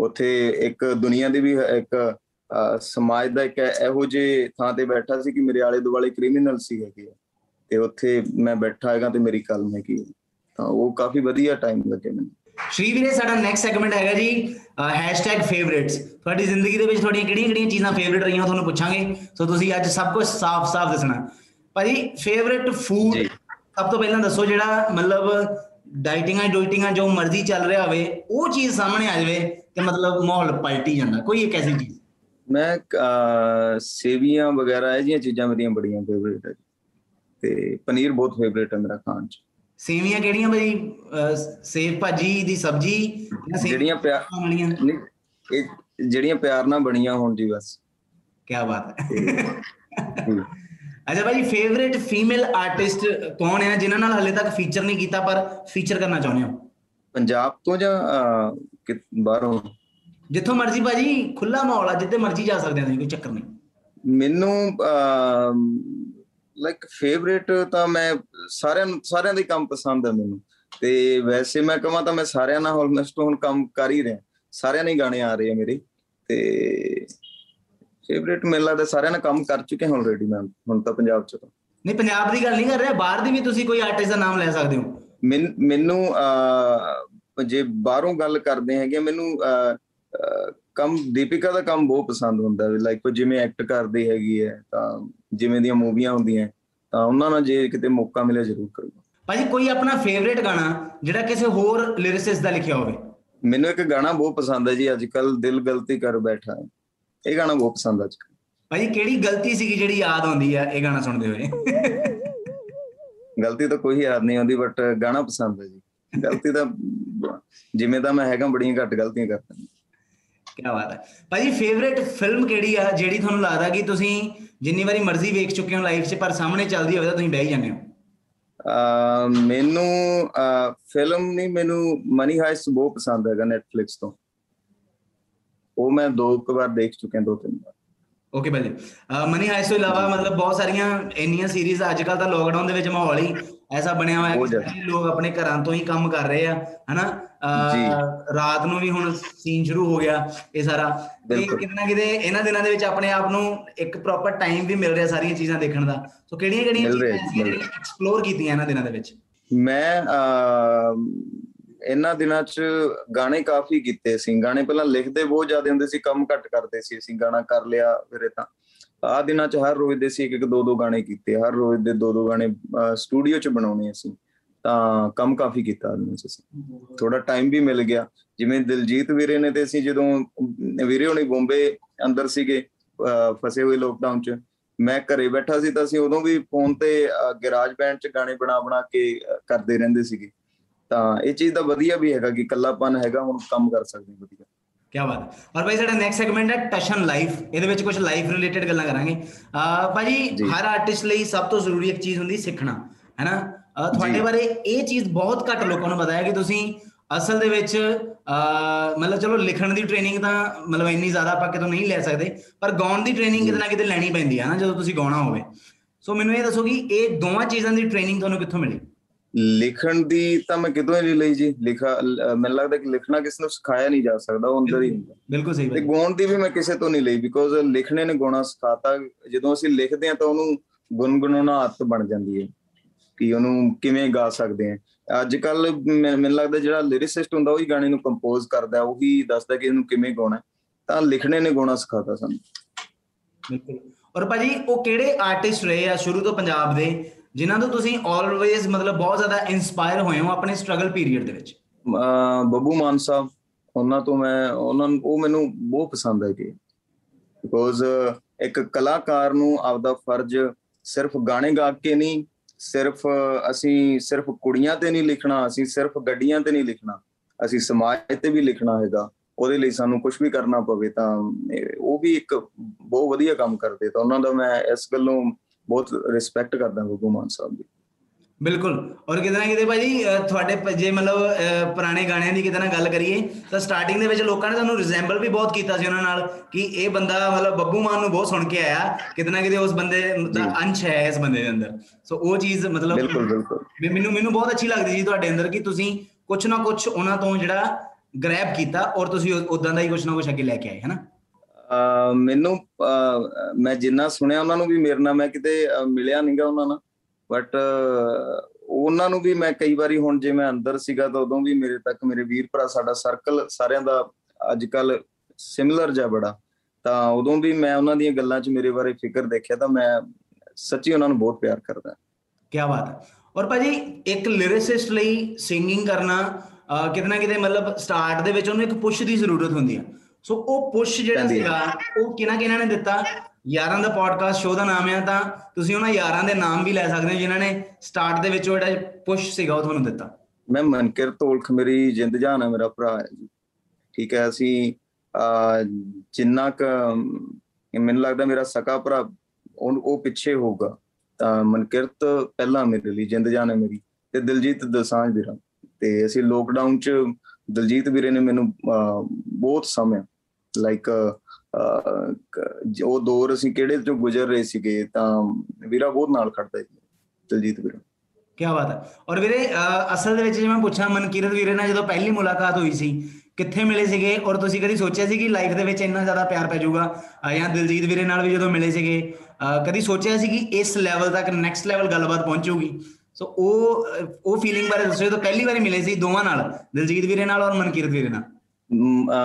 [SPEAKER 5] ਉੱਥੇ ਇੱਕ ਦੁਨੀਆ ਦੀ ਵੀ ਇੱਕ ਅਹ, ਸਮਾਜ ਦਾ ਇੱਕ ਇਹੋ ਜਿਹੇ ਥਾਂ ਤੇ ਬੈਠਾ ਸੀ ਕਿ ਮੇਰੇ ਆਲੇ ਦੁਆਲੇ ਕ੍ਰਿਮੀਨਲ ਸੀ ਹੈਗੇ ਆ। ਤੇ ਉੱਥੇ ਮੈਂ ਬੈਠਾ ਹੈਗਾ ਤੇ ਮੇਰੀ ਕਲਮ ਹੈਗੀ। ਤਾਂ ਉਹ ਕਾਫੀ ਵਧੀਆ ਟਾਈਮ ਲੱਗੇ ਮੈਨੂੰ
[SPEAKER 3] ਸ਼੍ਰੀ ਵੀਰੇ ਸਾਡਾ ਨੈਕਸਟ ਸੈਗਮੈਂਟ ਹੈਗਾ ਜੀ #favorites ਤੁਹਾਡੀ ਜ਼ਿੰਦਗੀ ਦੇ ਵਿੱਚ ਤੁਹਾਡੀਆਂ ਕਿਹੜੀਆਂ-ਕਿਹੜੀਆਂ ਚੀਜ਼ਾਂ ਫੇਵਰਿਟ ਰਹੀਆਂ ਤੁਹਾਨੂੰ ਪੁੱਛਾਂਗੇ ਸੋ ਤੁਸੀਂ ਅੱਜ ਸਭ ਕੁਝ ਸਾਫ਼-ਸਾਫ਼ ਦੱਸਣਾ ਭਾਜੀ ਫੇਵਰਿਟ ਫੂਡ। ਸਭ ਤੋਂ ਪਹਿਲਾਂ ਦੱਸੋ ਜਿਹੜਾ ਮਤਲਬ ਡਾਈਟਿੰਗਾਂ ਡੋਇਟਿੰਗਾਂ ਜੋ ਮਰਜ਼ੀ ਚੱਲ ਰਿਹਾ ਹੋਵੇ ਉਹ ਚੀਜ਼ ਸਾਹਮਣੇ ਆ ਜਾਵੇ ਤੇ ਮਤਲਬ ਮਾਹੌਲ ਪਲਟੀ ਜਾਂਦਾ ਕੋਈ ਇੱਕ ਐਸੀ ਚੀਜ਼
[SPEAKER 5] ਮੈਂ ਸੇਵੀਆਂ ਵਗੈਰਾ ਇਹ ਜਿਹੀਆਂ ਚੀਜ਼ਾਂ ਮੇਰੀਆਂ ਬੜੀਆਂ ਫੇਵਰੇਟ ਹੈ ਤੇ ਪਨੀਰ ਬਹੁਤ ਫੇਵਰੇਟ ਹੈ ਮੇਰਾ ਖਾਣ ਚ।
[SPEAKER 3] ਸੇਵੀਆਂ ਕਿਹੜੀਆਂ ਅਹ, ਸੇਵ ਭਾਜੀ ਦੀ ਸਬਜ਼ੀ
[SPEAKER 5] ਜਿਹੜੀਆਂ ਪਿਆ
[SPEAKER 3] ਵਾਲੀਆਂ?
[SPEAKER 5] ਨਹੀਂ ਇਹ ਜਿਹੜੀਆਂ ਪਿਆਰ ਨਾਲ ਬਣੀਆਂ ਹੋਣ ਜੀ ਬਸ।
[SPEAKER 3] ਕੀ ਬਾਤ ਹੈ। ਅੱਛਾ ਭਾਜੀ ਫੇਵਰਿਟ ਫੀਮੇਲ ਆਰਟਿਸਟ ਕੌਣ ਹੈ? ਜਿਨ੍ਹਾਂ ਨਾਲ ਹਲੇ ਤੱਕ ਫੀਚਰ ਨਹੀਂ ਕੀਤਾ ਪਰ ਫੀਚਰ ਕਰਨਾ ਚਾਹੁੰਦੇ ਹੋ?
[SPEAKER 5] ਪੰਜਾਬ ਤੋਂ ਜਾਂ ਬਾਹਰੋਂ?
[SPEAKER 3] ਜਿੱਥੋਂ ਮਰਜ਼ੀ ਭਾਜੀ ਖੁੱਲਾ ਮਾਹੌਲ ਆ ਜਿੱਥੇ ਮਰਜ਼ੀ ਜਾ ਸਕਦੇ ਆ ਤੁਸੀਂ ਕੋਈ ਚੱਕਰ ਨਹੀਂ।
[SPEAKER 5] ਮੈਨੂੰ ਲਾਈਕ ਫੇਵਰੇਟ ਤਾਂ ਮੈਂ ਸਾਰਿਆਂ ਸਾਰਿਆਂ ਦੇ ਕੰਮ ਪਸੰਦ ਹੈ ਮੈਨੂੰ। ਤੇ ਵੈਸੇ ਮੈਂ ਕਹਾਂ ਤਾਂ ਮੈਂ ਸਾਰਿਆਂ ਨਾਲ ਆਲਮੋਸਟ ਹੁਣ ਕੰਮ ਕਰ ਹੀ ਰਿਹਾ। ਸਾਰਿਆਂ ਨੇ ਗਾਣੇ ਆ ਰਹੇ ਆ ਮੇਰੇ। ਤੇ ਫੇਵਰੇਟ ਮੈਨੂੰ ਲੱਗਦਾ ਸਾਰਿਆਂ ਨਾਲ ਕੰਮ ਕਰ ਚੁੱਕੇ ਹਾਂ ਆਲਰੇਡੀ ਮੈਂ ਹੁਣ ਤਾਂ ਪੰਜਾਬ ਚ ਤਾਂ।
[SPEAKER 3] ਨਹੀਂ ਪੰਜਾਬ ਦੀ ਗੱਲ ਨਹੀਂ ਕਰ ਰਿਹਾ ਬਾਹਰ ਦੀ ਵੀ ਤੁਸੀਂ ਕੋਈ ਆਰਟਿਸਟ ਦਾ ਨਾਮ ਲੈ ਸਕਦੇ ਹੋ।
[SPEAKER 5] ਮੈਨ- ਜੇ ਬਾਹਰੋਂ ਗੱਲ ਕਰਦੇ ਹੈਗੇ ਮੈਨੂੰ ਕੰਮ ਦੀਪਿਕਾ ਦਾ ਕੰਮ ਬਹੁਤ ਪਸੰਦ ਹੁੰਦਾ ਹੈ। ਲਾਈਕ ਉਹ ਜਿਵੇਂ ਐਕਟ ਕਰਦੀ ਹੈਗੀ ਹੈ ਤਾਂ ਜਿਵੇਂ ਦੀਆਂ ਮੂਵੀਆਂ ਹੁੰਦੀਆਂ ਤਾਂ ਉਹਨਾਂ ਨਾਲ ਜੇ ਕਿਤੇ ਮੌਕਾ ਮਿਲੇ ਜ਼ਰੂਰ ਕਰੂੰਗਾ।
[SPEAKER 3] ਭਾਜੀ ਕੋਈ ਆਪਣਾ ਫੇਵਰਿਟ ਗਾਣਾ ਜਿਹੜਾ ਕਿਸੇ ਹੋਰ ਲਿਰਿਸਿਸਟ ਦਾ ਲਿਖਿਆ ਹੋਵੇ?
[SPEAKER 5] ਮੈਨੂੰ ਇੱਕ ਗਾਣਾ ਬਹੁਤ ਪਸੰਦ ਹੈ ਜੀ ਅੱਜ ਕੱਲ ਦਿਲ ਗਲਤੀ ਕਰ ਬੈਠਾ ਇਹ ਗਾਣਾ ਬਹੁਤ ਪਸੰਦ ਅੱਜ।
[SPEAKER 3] ਭਾਜੀ ਕਿਹੜੀ ਗਲਤੀ ਸੀਗੀ ਜਿਹੜੀ ਯਾਦ ਆਉਂਦੀ ਆ ਇਹ ਗਾਣਾ ਸੁਣਦੇ ਹੋਏ?
[SPEAKER 5] ਗਲਤੀ ਤਾਂ ਕੋਈ ਯਾਦ ਨਹੀਂ ਆਉਂਦੀ ਬਟ ਗਾਣਾ ਪਸੰਦ ਹੈ ਜੀ। ਗਲਤੀ ਤਾਂ ਜਿਵੇਂ ਤਾਂ ਮੈਂ ਹੈਗਾ ਬੜੀਆਂ ਘੱਟ ਗਲਤੀਆਂ ਕਰਦਾ।
[SPEAKER 3] ਕੀ ਬਾਤ ਹੈ। ਭਾਜੀ ਫੇਵਰਿਟ ਫਿਲਮ ਕਿਹੜੀ ਆ ਜਿਹੜੀ ਤੁਹਾਨੂੰ ਲੱਗਦਾ ਕਿ ਤੁਸੀਂ ਜਿੰਨੀ ਵਾਰੀ ਮਰਜ਼ੀ ਵੇਖ ਚੁੱਕੇ ਹੋ ਲਾਈਫ 'ਚ ਪਰ ਸਾਹਮਣੇ ਚੱਲਦੀ ਹੋਵੇ ਤਾਂ ਤੁਸੀਂ ਬਹਿ ਹੀ ਜਾਂਦੇ ਹੋ?
[SPEAKER 5] ਮੈਨੂੰ ਫਿਲਮ ਨਹੀਂ ਮੈਨੂੰ ਮਨੀ ਹਾਈਸਟ ਬਹੁਤ ਪਸੰਦ ਹੈਗਾ Netflix ਤੋਂ। ਉਹ ਮੈਂ ਦੋ ਕੁ ਵਾਰ ਦੇਖ ਚੁੱਕਿਆ ਦੋ ਤਿੰਨ ਵਾਰ।
[SPEAKER 3] ਓਕੇ ਭਾਜੀ। ਮਨੀ ਹਾਈਸ ਤੋਂ ਇਲਾਵਾ ਮਤਲਬ ਬਹੁਤ ਸਾਰੀਆਂ ਇੰਨੀਆਂ ਸੀਰੀਜ਼ ਅੱਜ ਕੱਲ ਤਾਂ ਲੋਕਡਾਊਨ ਦੇ ਵਿੱਚ ਮਾਹੌਲ ਹੀ ਐਸਾ ਬਣਿਆ ਹੋਇਆ
[SPEAKER 5] ਬਹੁਤ
[SPEAKER 3] ਕਿ ਲੋਕ ਆਪਣੇ ਘਰਾਂ ਤੋਂ ਹੀ ਕੰਮ ਕਰ ਰਹੇ ਆ ਹਨਾ। ਰਾਤ ਨੂੰ ਵੀ ਹੁਣ ਸੀਨ ਸ਼ੁਰੂ ਹੋ ਗਿਆ ਇਹ ਸਾਰਾ। ਤੇ
[SPEAKER 5] ਬਿਲਕੁਲ।
[SPEAKER 3] ਕਿਤੇ ਇਹਨਾਂ ਦਿਨਾਂ ਦੇ ਵਿੱਚ ਆਪਣੇ ਆਪ ਨੂੰ ਇੱਕ ਪ੍ਰੋਪਰ ਟਾਈਮ ਵੀ ਮਿਲ ਰਿਹਾ ਸਾਰੀਆਂ ਚੀਜ਼ਾਂ ਦੇਖਣ ਦਾ। ਸੋ ਕਿਹੜੀਆਂ ਕਿਹੜੀਆਂ ਚੀਜ਼ਾਂ ਐਕਸਪਲੋਰ ਕੀਤੀਆਂ ਇਹਨਾਂ ਦਿਨਾਂ ਦੇ ਵਿੱਚ?
[SPEAKER 5] ਮੈਂ ਇਹਨਾਂ ਦਿਨਾਂ 'ਚ ਗਾਣੇ ਕਾਫੀ ਕੀਤੇ ਸੀ। ਗਾਣੇ ਪਹਿਲਾਂ ਲਿਖਦੇ ਬਹੁਤ ਜ਼ਿਆਦਾ ਹੁੰਦੇ ਸੀ ਕੰਮ ਘੱਟ ਕਰਦੇ ਸੀ ਅਸੀਂ ਗਾਣਾ ਕਰ ਲਿਆ ਫਿਰ ਇਹ ਤਾਂ। ਆ ਦਿਨਾਂ 'ਚ ਹਰ ਰੋਜ਼ ਦੇ ਸੀ ਇੱਕ ਇੱਕ ਦੋ ਦੋ ਗਾਣੇ ਕੀਤੇ। ਹਰ ਰੋਜ਼ ਦੇ ਦੋ ਦੋ ਗਾਣੇ ਸਟੂਡੀਓ 'ਚ ਬਣਾਉਣੇ ਅਸੀਂ। ਤਾਂ ਕੰਮ ਕਾਫੀ ਕੀਤਾ 'ਚ ਅਸੀਂ ਥੋੜਾ ਟਾਈਮ ਵੀ ਮਿਲ ਗਿਆ। ਜਿਵੇਂ ਦਿਲਜੀਤ ਵੀਰੇ ਨੇ ਤੇ ਅਸੀਂ ਜਦੋਂ ਵੀਰੇ ਹੋਣੀ ਬੰਬੇ ਅੰਦਰ ਸੀਗੇ ਫਸੇ ਹੋਏ ਲੋਕਡਾਊਨ 'ਚ ਮੈਂ ਘਰੇ ਬੈਠਾ ਸੀ ਤਾਂ ਅਸੀਂ ਉਦੋਂ ਵੀ ਫੋਨ ਤੇ ਗੈਰਾਜ ਬੈਂਡ 'ਚ ਗਾਣੇ ਬਣਾ ਬਣਾ ਕੇ ਕਰਦੇ ਰਹਿੰਦੇ ਸੀਗੇ। ਤਾਂ ਇਹ ਚੀਜ਼ ਦਾ ਵਧੀਆ ਵੀ ਹੈਗਾ ਕਿ ਇਕੱਲਾਪਨ ਹੈਗਾ ਹੁਣ ਕੰਮ ਕਰ ਸਕਦੇ ਵਧੀਆ।
[SPEAKER 3] ਕੀ ਬਾਤ ਹੈ। ਔਰ ਭਾਈ ਸਾਡਾ ਨੈਕਸਟ ਸੈਗਮੈਂਟ ਹੈ ਟਸ਼ਨ ਲਾਈਫ ਇਹਦੇ ਵਿੱਚ ਕੁਝ ਲਾਈਫ ਰਿਲੇਟਡ ਗੱਲਾਂ ਕਰਾਂਗੇ। ਅਹ ਭਾਜੀ। ਹਰ ਆਰਟਿਸਟ ਲਈ ਸਭ ਤੋਂ ਜ਼ਰੂਰੀ ਇੱਕ ਚੀਜ਼ ਹੁੰਦੀ ਸਿੱਖਣਾ ਹੈਨਾ ਤੁਹਾਡੇ। ਬਾਰੇ ਇਹ ਚੀਜ਼ ਬਹੁਤ ਘੱਟ ਲੋਕਾਂ ਨੂੰ ਪਤਾ ਹੈ ਕਿ ਤੁਸੀਂ ਅਸਲ ਦੇ ਵਿੱਚ ਮਤਲਬ ਚਲੋ ਲਿਖਣ ਦੀ ਟ੍ਰੇਨਿੰਗ ਤਾਂ ਮਤਲਬ ਇੰਨੀ ਜ਼ਿਆਦਾ ਆਪਾਂ ਕਿਤੋਂ ਨਹੀਂ ਲੈ ਸਕਦੇ ਪਰ ਗਾਉਣ ਦੀ ਟ੍ਰੇਨਿੰਗ ਕਿਤੇ ਨਾ ਕਿਤੇ ਲੈਣੀ ਪੈਂਦੀ ਹੈ ਨਾ ਜਦੋਂ ਤੁਸੀਂ ਗਾਉਣਾ ਹੋਵੇ। ਸੋ ਮੈਨੂੰ ਇਹ ਦੱਸੋ ਕਿ ਇਹ ਦੋਵਾਂ ਚੀਜ਼ਾਂ ਦੀ ਟ੍ਰੇਨਿੰਗ ਤੁਹਾਨੂੰ ਕਿੱਥੋਂ ਮਿਲੀ?
[SPEAKER 5] ਲਿਖਣ ਦੀ ਤਾਂ ਮੈਂ ਕਿਤੋਂ ਹੀ ਲਈ ਜੀ। ਲਿਖਾ ਮੈਨੂੰ ਲੱਗਦਾ ਕਿ ਲਿਖਣਾ ਕਿਸੇ ਨੂੰ ਸਿਖਾਇਆ ਨਹੀਂ ਜਾ ਸਕਦਾ ਉਹ ਅੰਦਰ ਹੀ ਹੁੰਦਾ।
[SPEAKER 3] ਬਿਲਕੁਲ ਸਹੀ
[SPEAKER 5] ਤੇ ਗਾਉਣ ਦੀ ਵੀ ਮੈਂ ਕਿਸੇ ਤੋਂ ਨਹੀਂ ਲਈ ਬਿਕੋਜ਼ ਲਿਖਣੇ ਨੇ ਗਾਉਣਾ ਸਿਖਾਤਾ। ਜਦੋਂ ਅਸੀਂ ਲਿਖਦੇ ਹਾਂ ਤਾਂ ਉਹਨੂੰ ਗੁੰਗੁਣਾਉਣਾ ਆਦਤ ਬਣ ਜਾਂਦੀ ਹੈ। ਕਿ ਉਹਨੂੰ ਕਿਵੇਂ ਗਾ ਸਕਦੇ ਆ। ਅੱਜ ਕੱਲ ਮੈਨੂੰ ਲੱਗਦਾ ਜਿਹੜਾ ਲਿਰਿਸਿਸਟ ਹੁੰਦਾ ਉਹ ਹੀ ਗਾਣੇ ਨੂੰ ਕੰਪੋਜ਼ ਕਰਦਾ ਉਹੀ ਦੱਸਦਾ ਕਿ ਇਹਨੂੰ ਕਿਵੇਂ ਗਾਉਣਾ। ਹੈ। ਤਾਂ ਲਿਖਣੇ ਨੇ ਗਾਉਣਾ ਸਿਖਾਤਾ ਸਾਨੂੰ।
[SPEAKER 3] ਬਿਲਕੁਲ। ਔਰ ਭਾਜੀ ਉਹ ਕਿਹੜੇ ਆਰਟਿਸਟ ਰਹੇ ਆ ਸ਼ੁਰੂ ਤੋਂ ਪੰਜਾਬ ਦੇ ਜਿਨ੍ਹਾਂ ਤੋਂ ਤੁਸੀਂ ਆਲਵੇਜ਼ ਮਤਲਬ ਬਹੁਤ ਜ਼ਿਆਦਾ ਇਨਸਪਾਇਰ ਹੋਏ ਹੋ ਆਪਣੇ ਸਟਰਗਲ ਪੀਰੀਅਡ ਦੇ ਵਿੱਚ?
[SPEAKER 5] ਬੱਬੂ ਮਾਨ ਸਾਹਿਬ ਉਹਨਾਂ ਤੋਂ ਮੈਂ ਉਹਨਾਂ ਨੂੰ ਉਹ ਮੈਨੂੰ ਬਹੁਤ ਪਸੰਦ ਹੈ ਕਿ ਬਿਕੋਜ਼ ਇੱਕ ਕਲਾਕਾਰ ਨੂੰ ਆਪਦਾ ਫਰਜ਼ ਸਿਰਫ ਗਾਣੇ ਗਾ ਕੇ ਨਹੀਂ ਸਿਰਫ ਅਸੀਂ ਸਿਰਫ ਕੁੜੀਆਂ ਤੇ ਨਹੀਂ ਲਿਖਣਾ, ਅਸੀਂ ਸਿਰਫ ਗੱਡੀਆਂ ਤੇ ਨਹੀਂ ਲਿਖਣਾ। ਅਸੀਂ ਸਮਾਜ ਤੇ ਵੀ ਲਿਖਣਾ ਹੈਗਾ। ਉਹਦੇ ਲਈ ਸਾਨੂੰ ਕੁਝ ਵੀ ਕਰਨਾ ਪਵੇ ਤਾਂ ਇਹ- ਉਹ ਵੀ ਇੱਕ ਬਹੁਤ ਵਧੀਆ ਕੰਮ ਕਰਦੇ। ਤਾਂ ਉਹਨਾਂ ਦਾ ਮੈਂ ਇਸ ਗੱਲੋਂ ਬਹੁਤ ਰਿਸਪੈਕਟ ਕਰਦਾ ਬੱਬੂ ਮਾਨ ਸਾਹਿਬ ਦੀ।
[SPEAKER 3] ਬਿਲਕੁਲ। ਔਰ ਕਿਤੇ ਨਾ ਕਿਤੇ ਭਾਜੀ ਤੁਹਾਡੇ ਜੇ ਮਤਲਬ ਪੁਰਾਣੇ ਗਾਣਿਆਂ ਦੀ ਕਿਤੇ ਨਾ ਗੱਲ ਕਰੀਏ ਤਾਂ ਸਟਾਰਟਿੰਗ ਦੇ ਵਿੱਚ ਲੋਕਾਂ ਨੇ ਤੁਹਾਨੂੰ ਰਿਜ਼ੈਂਬਲ ਵੀ ਬਹੁਤ ਕੀਤਾ ਸੀ ਉਹਨਾਂ ਨਾਲ ਕਿ ਇਹ ਬੰਦਾ ਮਤਲਬ ਬੱਬੂ ਮਾਨ ਨੂੰ ਬਹੁਤ ਸੁਣ ਕੇ ਆਇਆ ਕਿਤੇ ਨਾ ਕਿਤੇ ਉਸ ਬੰਦੇ ਦਾ ਅੰਸ਼ ਹੈ ਇਸ ਬੰਦੇ ਦੇ ਅੰਦਰ। ਸੋ ਉਹ ਚੀਜ਼ ਮਤਲਬ
[SPEAKER 5] ਬਿਲਕੁਲ ਬਿਲਕੁਲ।
[SPEAKER 3] ਮੈਨੂੰ ਮੈਨੂੰ ਬਹੁਤ ਅੱਛੀ ਲੱਗਦੀ ਸੀ ਤੁਹਾਡੇ ਅੰਦਰ ਕਿ ਤੁਸੀਂ ਕੁਝ ਨਾ ਕੁਝ ਉਹਨਾਂ ਤੋਂ ਜਿਹੜਾ ਗ੍ਰੈਬ ਕੀਤਾ ਔਰ ਤੁਸੀਂ ਉਦਾਂ ਦਾ ਹੀ ਕੁਝ ਨਾ ਕੁਝ ਅੱਗੇ ਲੈ ਕੇ ਆਏ ਹੈਨਾ?
[SPEAKER 5] ਮੈਨੂੰ ਮੈਂ ਜਿੰਨਾ ਸੁਣਿਆ ਉਹਨਾਂ ਨੂੰ ਵੀ ਮੇਰੇ ਨਾਲ ਮੈਂ ਕਿਤੇ ਮਿਲਿਆ ਨਹੀਂਗਾ ਉਹਨਾਂ ਨਾਲ। ਬਟ ਉਹਨਾਂ ਨੂੰ ਵੀ ਮੈਂ ਕਈ ਵਾਰੀ ਹੁਣ ਜੇ ਮੈਂ ਅੰਦਰ ਸੀਗਾ ਤਾਂ ਉਦੋਂ ਵੀ ਮੇਰੇ ਤੱਕ ਮੇਰੇ ਵੀਰ ਭਰਾ ਸਾਡਾ ਸਰਕਲ ਸਾਰਿਆਂ ਦਾ ਅੱਜ ਕੱਲ ਸਿਮਿਲਰ ਜਿਹਾ ਬੜਾ। ਤਾਂ ਉਦੋਂ ਵੀ ਮੈਂ ਉਹਨਾਂ ਦੀਆਂ ਗੱਲਾਂ 'ਚ ਮੇਰੇ ਬਾਰੇ ਫਿਕਰ ਦੇਖਿਆ ਤਾਂ ਮੈਂ ਸੱਚੀ ਉਹਨਾਂ ਨੂੰ ਬਹੁਤ ਪਿਆਰ ਕਰਦਾ।
[SPEAKER 3] ਕੀ ਬਾਤ ਹੈ। ਔਰ ਭਾਜੀ ਇੱਕ ਲਿਰਿਸਿਸਟ ਲਈ ਸਿੰਗਿੰਗ ਕਰਨਾ ਅਹ, ਕਿਤੇ ਮਤਲਬ ਸਟਾਰਟ ਦੇ ਵਿੱਚ ਉਹਨੂੰ ਇੱਕ ਪੁਸ਼ ਦੀ ਜ਼ਰੂਰਤ ਹੁੰਦੀ ਆ। ਸੋ ਉਹ ਪੁਸ਼ ਜਿਹੜਾ ਸੀਗਾ ਉਹ ਕਿਹਨਾਂ ਕਿਹਨਾਂ ਨੇ ਦਿੱਤਾ? ਯਾਰਾਂ ਦਾ ਪੋਡਕਾਸਟ ਸ਼ੋਅ ਦਾ ਨਾਮ ਆ ਤਾਂ ਤੁਸੀਂ ਉਹਨਾਂ ਯਾਰਾਂ ਦੇ ਨਾਮ ਵੀ ਲੈ ਸਕਦੇ ਹੋ ਜਿਨ੍ਹਾਂ ਨੇ ਸਟਾਰਟ ਦੇ ਵਿੱਚ ਉਹ ਜਿਹੜਾ ਪੁਸ਼ ਸੀਗਾ ਉਹ ਤੁਹਾਨੂੰ ਦਿੱਤਾ।
[SPEAKER 5] ਮੈਂ ਮਨਕਿਰ ਤੋਲਖ ਮੇਰੀ ਜਿੰਦ ਜਾਨ ਹੈ ਮੇਰਾ ਭਰਾ ਹੈ ਜੀ। ਠੀਕ ਹੈ ਅਸੀਂ ਆ ਜਿੰਨਾ ਕ ਮੈਨੂੰ ਲੱਗਦਾ ਮੇਰਾ ਸਕਾ ਭਰਾ ਉਹ ਉਹ ਪਿੱਛੇ ਹੋਊਗਾ। ਤਾਂ ਮਨਕਿਰਤ ਪਹਿਲਾਂ ਮੇਰੇ ਲਈ ਜਿੰਦ ਜਾਨ ਹੈ ਮੇਰੀ ਤੇ ਦਿਲਜੀਤ ਦਸਾਂਝ ਵੀਰਾ। ਤੇ ਅਸੀਂ ਲੋਕਡਾਊਨ ਚ ਦਿਲਜੀਤ ਵੀਰੇ ਨੇ ਮੈਨੂੰ ਅਹ, ਬਹੁਤ ਸਮਿਆ ਲਾਈਕ ਉਹ ਦੌਰ ਅਸੀਂ ਕਿਹੜੇ ਚੋਂ ਗੁਜ਼ਰ ਰਹੇ ਸੀਗੇ ਤਾਂ ਵੀਰਾ ਬਹੁਤ ਨਾਲ ਖੜਦਾ ਸੀ ਦਿਲਜੀਤ ਵੀਰਾ।
[SPEAKER 3] ਕੀ ਬਾਤ ਹੈ। ਔਰ ਵੀਰੇ ਅਹ, ਅਸਲ ਦੇ ਵਿੱਚ ਜੇ ਮੈਂ ਪੁੱਛਾਂ ਮਨਕੀਰਤ ਵੀਰੇ ਨਾਲ ਜਦੋਂ ਪਹਿਲੀ ਮੁਲਾਕਾਤ ਹੋਈ ਸੀ ਕਿੱਥੇ ਮਿਲੇ ਸੀਗੇ? ਔਰ ਤੁਸੀਂ ਕਦੀ ਸੋਚਿਆ ਸੀ ਕਿ ਲਾਈਫ ਦੇ ਵਿੱਚ ਇੰਨਾ ਜ਼ਿਆਦਾ ਪਿਆਰ ਪੈ ਜਾਊਗਾ? ਅਹ, ਜਾਂ ਦਿਲਜੀਤ ਵੀਰੇ ਨਾਲ ਵੀ ਜਦੋਂ ਮਿਲੇ ਸੀਗੇ ਅਹ, ਕਦੀ ਸੋਚਿਆ ਸੀ ਕਿ ਇਸ ਲੈਵਲ ਤੱਕ ਨੈਕਸਟ ਲੈਵਲ ਗੱਲਬਾਤ ਪਹੁੰਚੂਗੀ ਸੋ ਉਹ ਅਹ, ਉਹ ਫੀਲਿੰਗ ਬਾਰੇ ਦੱਸੋ ਜਦੋਂ ਪਹਿਲੀ ਵਾਰੀ ਮਿਲੇ ਸੀ ਦੋਵਾਂ ਨਾਲ ਦਿਲਜੀਤ ਵੀਰੇ ਨਾਲ ਔਰ ਮਨਕੀਰਤ ਵੀਰੇ ਨਾਲ।
[SPEAKER 5] ਮ- ਅਹ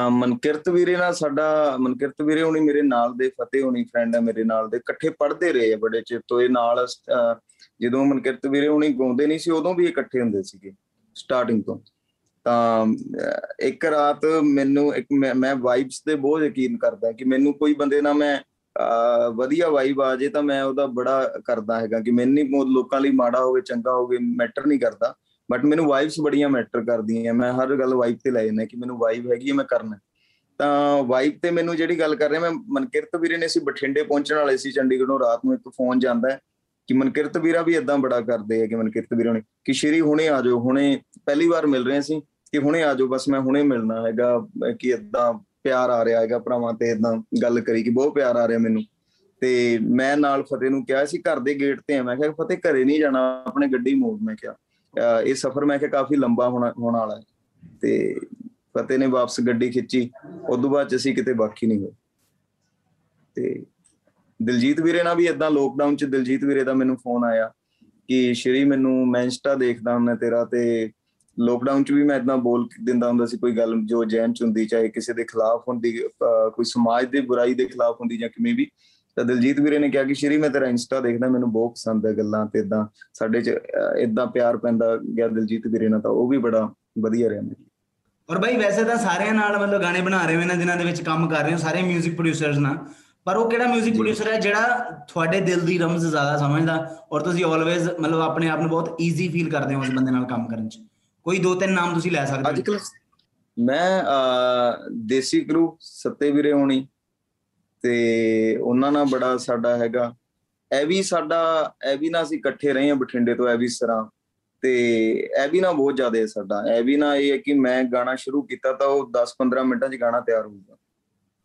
[SPEAKER 5] ਮਨਕਿਰਤ ਵੀਰੇ ਨਾਲ ਸਾਡਾ ਮਨਕਿਰਤ ਵੀਰੇ ਹੁਣੀ ਮੇਰੇ ਨਾਲ ਦੇ ਫਤਿਹ ਹੁਣੀ ਫਰੈਂਡ ਹੈ ਮੇਰੇ ਨਾਲ ਦੇ ਇਕੱਠੇ ਪੜ੍ਹਦੇ ਰਹੇ ਆ ਬੜੇ ਚਿਰ ਤੋਂ। ਇਹ ਨਾਲ ਅਹ, ਜਦੋਂ ਮਨਕਿਰਤ ਵੀਰੇ ਹੁਣੀ ਗਾਉਂਦੇ ਨਹੀਂ ਸੀ ਉਦੋਂ ਵੀ ਇਕੱਠੇ ਹੁੰਦੇ ਸੀਗੇ ਸਟਾਰਟਿੰਗ ਤੋਂ। ਤਾਂ ਅਹ, ਇੱਕ ਰਾਤ ਮੈਨੂੰ ਇੱਕ ਮੈਂ- ਮੈਂ ਵਾਈਬਸ ਤੇ ਬਹੁਤ ਯਕੀਨ ਕਰਦਾ ਕਿ ਮੈਨੂੰ ਕੋਈ ਬੰਦੇ ਨਾਲ ਮੈਂ ਅਹ, ਵਧੀਆ ਵਾਈਬ ਆ ਜੇ ਤਾਂ ਮੈਂ ਉਹਦਾ ਬੜਾ ਕਰਦਾ ਹੈਗਾ ਕਿ ਮੈਨੂੰ ਨਹੀਂ ਲੋਕਾਂ ਲਈ ਮਾੜਾ ਹੋਵੇ ਚੰਗਾ ਹੋਵੇ ਮੈਟਰ ਨਹੀਂ ਕਰਦਾ। ਬਟ ਮੈਨੂੰ ਵਾਈਬਸ ਬੜੀਆਂ ਮੈਟਰ ਕਰਦੀਆਂ। ਮੈਂ ਹਰ ਗੱਲ ਵਾਈਬ ਤੇ ਲੈ ਜਾਂਦਾ ਕਿ ਮੈਨੂੰ ਵਾਈਬ ਹੈਗੀ ਹੈ, ਮੈਂ ਕਰਨਾ ਤਾਂ ਵਾਈਬ ਤੇ ਮੈਨੂੰ ਜਿਹੜੀ ਗੱਲ ਕਰ ਰਿਹਾ, ਮੈਂ ਮਨਕਿਰਤ ਵੀਰੇ ਨੇ ਅਸੀਂ ਬਠਿੰਡੇ ਪਹੁੰਚਣ ਵਾਲੇ ਸੀ ਚੰਡੀਗੜ੍ਹੋਂ, ਰਾਤ ਨੂੰ ਇੱਕ ਫੋਨ ਜਾਂਦਾ ਹੈ ਕਿ ਮਨਕਿਰਤ ਵੀਰਾ ਵੀ ਇਦਾਂ ਬੜਾ ਕਰਦੇ ਆ ਕਿ ਮਨਕਿਰਤ ਵੀਰਾਂ ਨੇ ਕਿ ਸ਼੍ਰੀ ਹੁਣੇ ਆ ਜਾਓ, ਹੁਣੇ ਪਹਿਲੀ ਵਾਰ ਮਿਲ ਰਹੇ ਸੀ ਕਿ ਹੁਣੇ ਆ ਜਾਓ, ਬਸ ਮੈਂ ਹੁਣੇ ਮਿਲਣਾ ਹੈਗਾ ਅਹ ਕਿ ਇਦਾਂ ਪਿਆਰ ਆ ਰਿਹਾ ਹੈਗਾ ਭਰਾਵਾਂ ਤੇ ਇਦਾਂ ਗੱਲ ਕਰੀ ਕਿ ਬਹੁਤ ਪਿਆਰ ਆ ਰਿਹਾ ਮੈਨੂੰ। ਤੇ ਮੈਂ ਨਾਲ ਫਤਿਹ ਨੂੰ ਕਿਹਾ ਸੀ, ਘਰ ਦੇ ਗੇਟ ਤੇ ਆ। ਮੈਂ ਕਿਹਾ, ਫਤਿਹ ਘਰੇ ਨਹੀਂ ਜਾਣਾ, ਆਪਣੇ ਗੱਡੀ ਮੋੜ, ਮੈਂ ਕਿਹਾ। ਅਹ ਇਹ ਸਫ਼ਰ ਮੈਂ ਕਿਹਾ ਕਾਫੀ ਲੰਬਾ ਹੋਣਾ, ਹੋਣ ਵਾਲਾ ਹੈ। ਤੇ ਫਤਿਹ ਨੇ ਵਾਪਸ ਗੱਡੀ ਖਿੱਚੀ, ਉਦੋਂ ਬਾਅਦ 'ਚ ਅਸੀਂ ਕਿਤੇ ਬਾਕੀ ਨਹੀਂ ਹੋਏ। ਤੇ ਦਿਲਜੀਤ ਵੀਰੇ ਨਾਲ ਵੀ ਇਦਾਂ ਲੋਕਡਾਊਨ ਚ ਦਿਲਜੀਤ ਵੀਰੇ ਦਾ ਮੈਨੂੰ ਫੋਨ ਆਇਆ ਕਿ ਸ਼੍ਰੀ ਮੈਨੂੰ ਮੈਂ ਇੰਸਟਾ ਦੇਖਦਾ ਹੁੰਦਾ ਤੇਰਾ ਤੇ ਲੋਕਡਾਊਨ ਚ ਵੀ ਮੈਂ ਇਦਾਂ ਬੋਲ ਦਿੰਦਾ ਹੁੰਦਾ ਸੀ ਕੋਈ ਗੱਲ ਜੋ ਜੈਨ ਚ ਹੁੰਦੀ, ਚਾਹੇ ਕਿਸੇ ਦੇ ਖਿਲਾਫ ਹੁੰਦੀ, ਅਹ ਕੋਈ ਸਮਾਜ ਦੇ ਬੁਰਾਈ ਦੇ ਖਿਲਾਫ ਹੁੰਦੀ ਜਾਂ ਕਿਵੇਂ ਵੀ। ਤਾਂ ਦਿਲਜੀਤ ਵੀਰੇ ਨੇ ਕਿਹਾ ਕਿ ਸ਼੍ਰੀ ਮੈਂ ਤੇਰਾ ਇੰਸਟਾ ਦੇਖਦਾ ਮੈਨੂੰ ਬਹੁਤ ਪਸੰਦ ਹੈ ਗੱਲਾਂ ਤੇ ਇਦਾਂ ਸਾਡੇ ਚ ਇਦਾਂ ਪਿਆਰ ਪੈਂਦਾ ਗਿਆ ਦਿਲਜੀਤ ਵੀਰੇ ਨਾਲ ਤਾਂ ਉਹ ਵੀ ਬੜਾ ਵਧੀਆ ਰਿਹਾ ਮੇਰੇ ਲਈ।
[SPEAKER 3] ਔਰ ਬਾਈ ਵੈਸੇ ਤਾਂ ਸਾਰਿਆਂ ਨਾਲ ਮਤਲਬ ਗਾਣੇ ਬਣਾ ਰਹੇ ਹੋ ਇਹਨਾਂ ਦਿਨਾਂ ਦੇ ਵਿੱਚ ਕੰਮ ਕਰ ਰਹੇ ਹੋ ਸਾਰੇ 뮤직 ਪ੍ਰੋਡਿਊਸਰਸ ਨਾਲ ਪਰ ਉਹ ਕਿਹੜਾ 뮤직 ਪ੍ਰੋਡਿਊਸਰ ਹੈ ਜਿਹੜਾ ਤੁਹਾਡੇ ਦਿਲ ਦੀ ਰਮਜ਼ ਜ਼ਿਆਦਾ ਸਮਝਦਾ ਔਰ ਤੁਸੀਂ ਆਲਵੇਜ਼ ਮਤਲਬ ਆਪਣੇ ਆਪ ਨੂੰ ਬਹੁਤ ਈਜ਼ੀ ਫੀਲ ਕਰਦੇ ਹੋ ਉਸ ਬੰਦੇ ਨਾਲ ਕੰਮ ਕਰਨ 'ਚ ਕੋਈ ਦੋ ਤਿੰਨ ਨਾਮ ਤੁਸੀਂ ਲੈ ਸਕਦੇ
[SPEAKER 5] ਅੱਜ
[SPEAKER 3] ਹੋ
[SPEAKER 5] ਕੱਲ ਮੈਂ ਅਹ, ਦੇਸੀ ਗਰੂ ਸੱਤੇ ਵੀਰੇ ਹੋਣੀ ਤੇ ਉਹਨਾਂ ਨਾਲ ਬੜਾ ਸਾਡਾ ਹੈਗਾ। ਇਹ ਵੀ ਸਾਡਾ, ਇਹ ਵੀ ਨਾ ਅਸੀਂ ਇਕੱਠੇ ਰਹੇ ਹਾਂ ਬਠਿੰਡੇ ਤੋਂ ਇਹ ਵੀ ਸਰਾਂ ਤੇ ਇਹ ਵੀ ਨਾ ਬਹੁਤ ਜ਼ਿਆਦਾ ਹੈ ਸਾਡਾ। ਇਹ ਵੀ ਨਾ ਇਹ ਹੈ ਕਿ ਮੈਂ ਗਾਣਾ ਸ਼ੁਰੂ ਕੀਤਾ ਤਾਂ ਉਹ 10-15 ਮਿੰਟਾਂ 'ਚ ਗਾਣਾ ਤਿਆਰ ਹੋਊਗਾ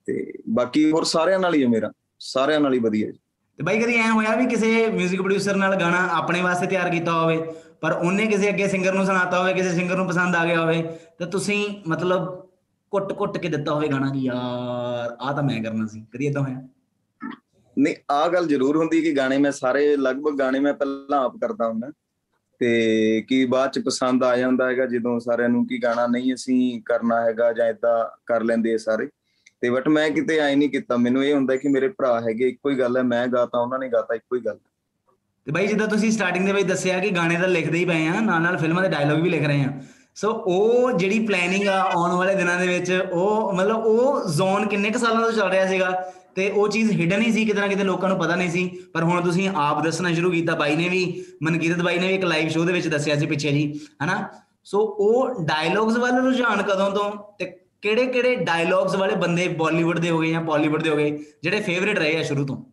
[SPEAKER 5] ਤੇ ਬਾਕੀ ਹੋਰ ਸਾਰਿਆਂ ਨਾਲ ਹੀ ਹੈ ਮੇਰਾ। ਸਾਰਿਆਂ ਨਾਲ ਹੀ ਵਧੀਆ ਜੀ।
[SPEAKER 3] ਤੇ ਬਾਈ ਕਦੀ ਐ ਹੋਇਆ ਵੀ ਕਿਸੇ 뮤직 ਪ੍ਰੋਡਿਊਸਰ ਨਾਲ ਗਾਣਾ ਆਪਣੇ ਵਾਸਤੇ ਤਿਆਰ ਕੀਤਾ ਹੋਵੇ, ਪਰ ਉਹਨੇ ਕਿਸੇ ਅੱਗੇ ਸਿੰਗਰ ਨੂੰ ਸੁਣਾਤਾ ਹੋਵੇ, ਕਿਸੇ ਸਿੰਗਰ ਨੂੰ ਪਸੰਦ ਆ ਗਿਆ ਹੋਵੇ, ਤੇ ਤੁਸੀਂ ਮਤਲਬ ਕੁੱਟ-ਕੁੱਟ ਕੇ ਦਿੱਤਾ ਹੋਵੇ ਗਾਣਾ ਕਿ ਯਾਰ ਆ ਤਾਂ ਮੈਂ ਕਰਨਾ ਸੀ। ਕਦੀ ਇਦਾਂ ਹੋਇਆ?
[SPEAKER 5] ਨਹੀਂ ਆ ਗੱਲ ਜ਼ਰੂਰ ਹੁੰਦੀ ਕਿ ਗਾਣੇ ਮੈਂ ਸਾਰੇ ਲਗਭਗ ਗਾਣੇ ਮੈਂ ਪਹਿਲਾਂ ਆਪ ਕਰਦਾ ਹੁੰਦਾ। ਤੇ ਕੀ ਬਾਅਦ ਚ ਪਸੰਦ ਆ ਜਾਂਦਾ ਹੈਗਾ ਜਦੋਂ ਸਾਰਿਆਂ ਨੂੰ ਕੀ ਗਾਣਾ ਨਹੀਂ ਅਸੀਂ ਕਰਨਾ ਹੈਗਾ ਜਾਂ ਇਦਾਂ ਕਰ ਲੈਂਦੇ ਆ ਸਾਰੇ। ਤੇ ਬਟ ਮੈਂ ਕਿਤੇ ਆਈ ਨਹੀਂ ਕੀਤਾ। ਮੈਨੂੰ ਇਹ ਹੁੰਦਾ ਕਿ ਮੇਰੇ ਭਰਾ ਹੈਗੇ ਇੱਕੋ ਹੀ ਗੱਲ ਹੈ ਮੈਂ ਗਾਤਾ ਉਹਨਾਂ ਨੇ ਗਾਤਾ ਇੱਕੋ ਹੀ ਗੱਲ।
[SPEAKER 3] ਤੇ ਬਾਈ ਜਿੱਦਾਂ ਤੁਸੀਂ ਸਟਾਰਟਿੰਗ ਦੇ ਵਿੱਚ ਦੱਸਿਆ ਕਿ ਗਾਣੇ ਤਾਂ ਲਿਖਦੇ ਹੀ ਪਏ ਆ ਨਾਲ ਨਾਲ ਫਿਲਮਾਂ ਦੇ ਡਾਇਲੋਗ ਵੀ ਲਿਖ ਰਹੇ ਆ। ਸੋ ਉਹ ਜਿਹੜੀ ਪਲੈਨਿੰਗ ਆ ਆਉਣ ਵਾਲੇ ਦਿਨਾਂ ਦੇ ਵਿੱਚ, ਉਹ ਮਤਲਬ ਉਹ ਜ਼ੋਨ ਕਿੰਨੇ ਕੁ ਸਾਲਾਂ ਤੋਂ ਚੱਲ ਰਿਹਾ ਸੀਗਾ ਤੇ ਉਹ ਚੀਜ਼ ਹਿਡਨ ਹੀ ਸੀ, ਕਿਤੇ ਨਾ ਕਿਤੇ ਲੋਕਾਂ ਨੂੰ ਪਤਾ ਨਹੀਂ ਸੀ। ਪਰ ਹੁਣ ਤੁਸੀਂ ਆਪ ਦੱਸਣਾ ਸ਼ੁਰੂ ਕੀਤਾ, ਬਾਈ ਨੇ ਵੀ, ਮਨਕੀਰਤ ਬਾਈ ਨੇ ਵੀ ਇੱਕ ਲਾਈਵ ਸ਼ੋਅ ਦੇ ਵਿੱਚ ਦੱਸਿਆ ਸੀ ਪਿੱਛੇ ਜੀ, ਹਨਾ? ਸੋ ਉਹ ਡਾਇਲੌਗਸ ਵੱਲ ਰੁਝਾਨ ਕਦੋਂ ਤੋਂ ਤੇ ਕਿਹੜੇ ਕਿਹੜੇ ਡਾਇਲੌਗਸ ਵਾਲੇ ਬੰਦੇ ਬਾਲੀਵੁੱਡ ਦੇ ਹੋਗੇ ਜਾਂ ਬਾਲੀਵੁੱਡ ਦੇ ਹੋਗੇ ਜਿਹੜੇ ਫੇਵਰਿਟ ਰਹੇ ਆ ਸ਼ੁਰੂ ਤੋਂ?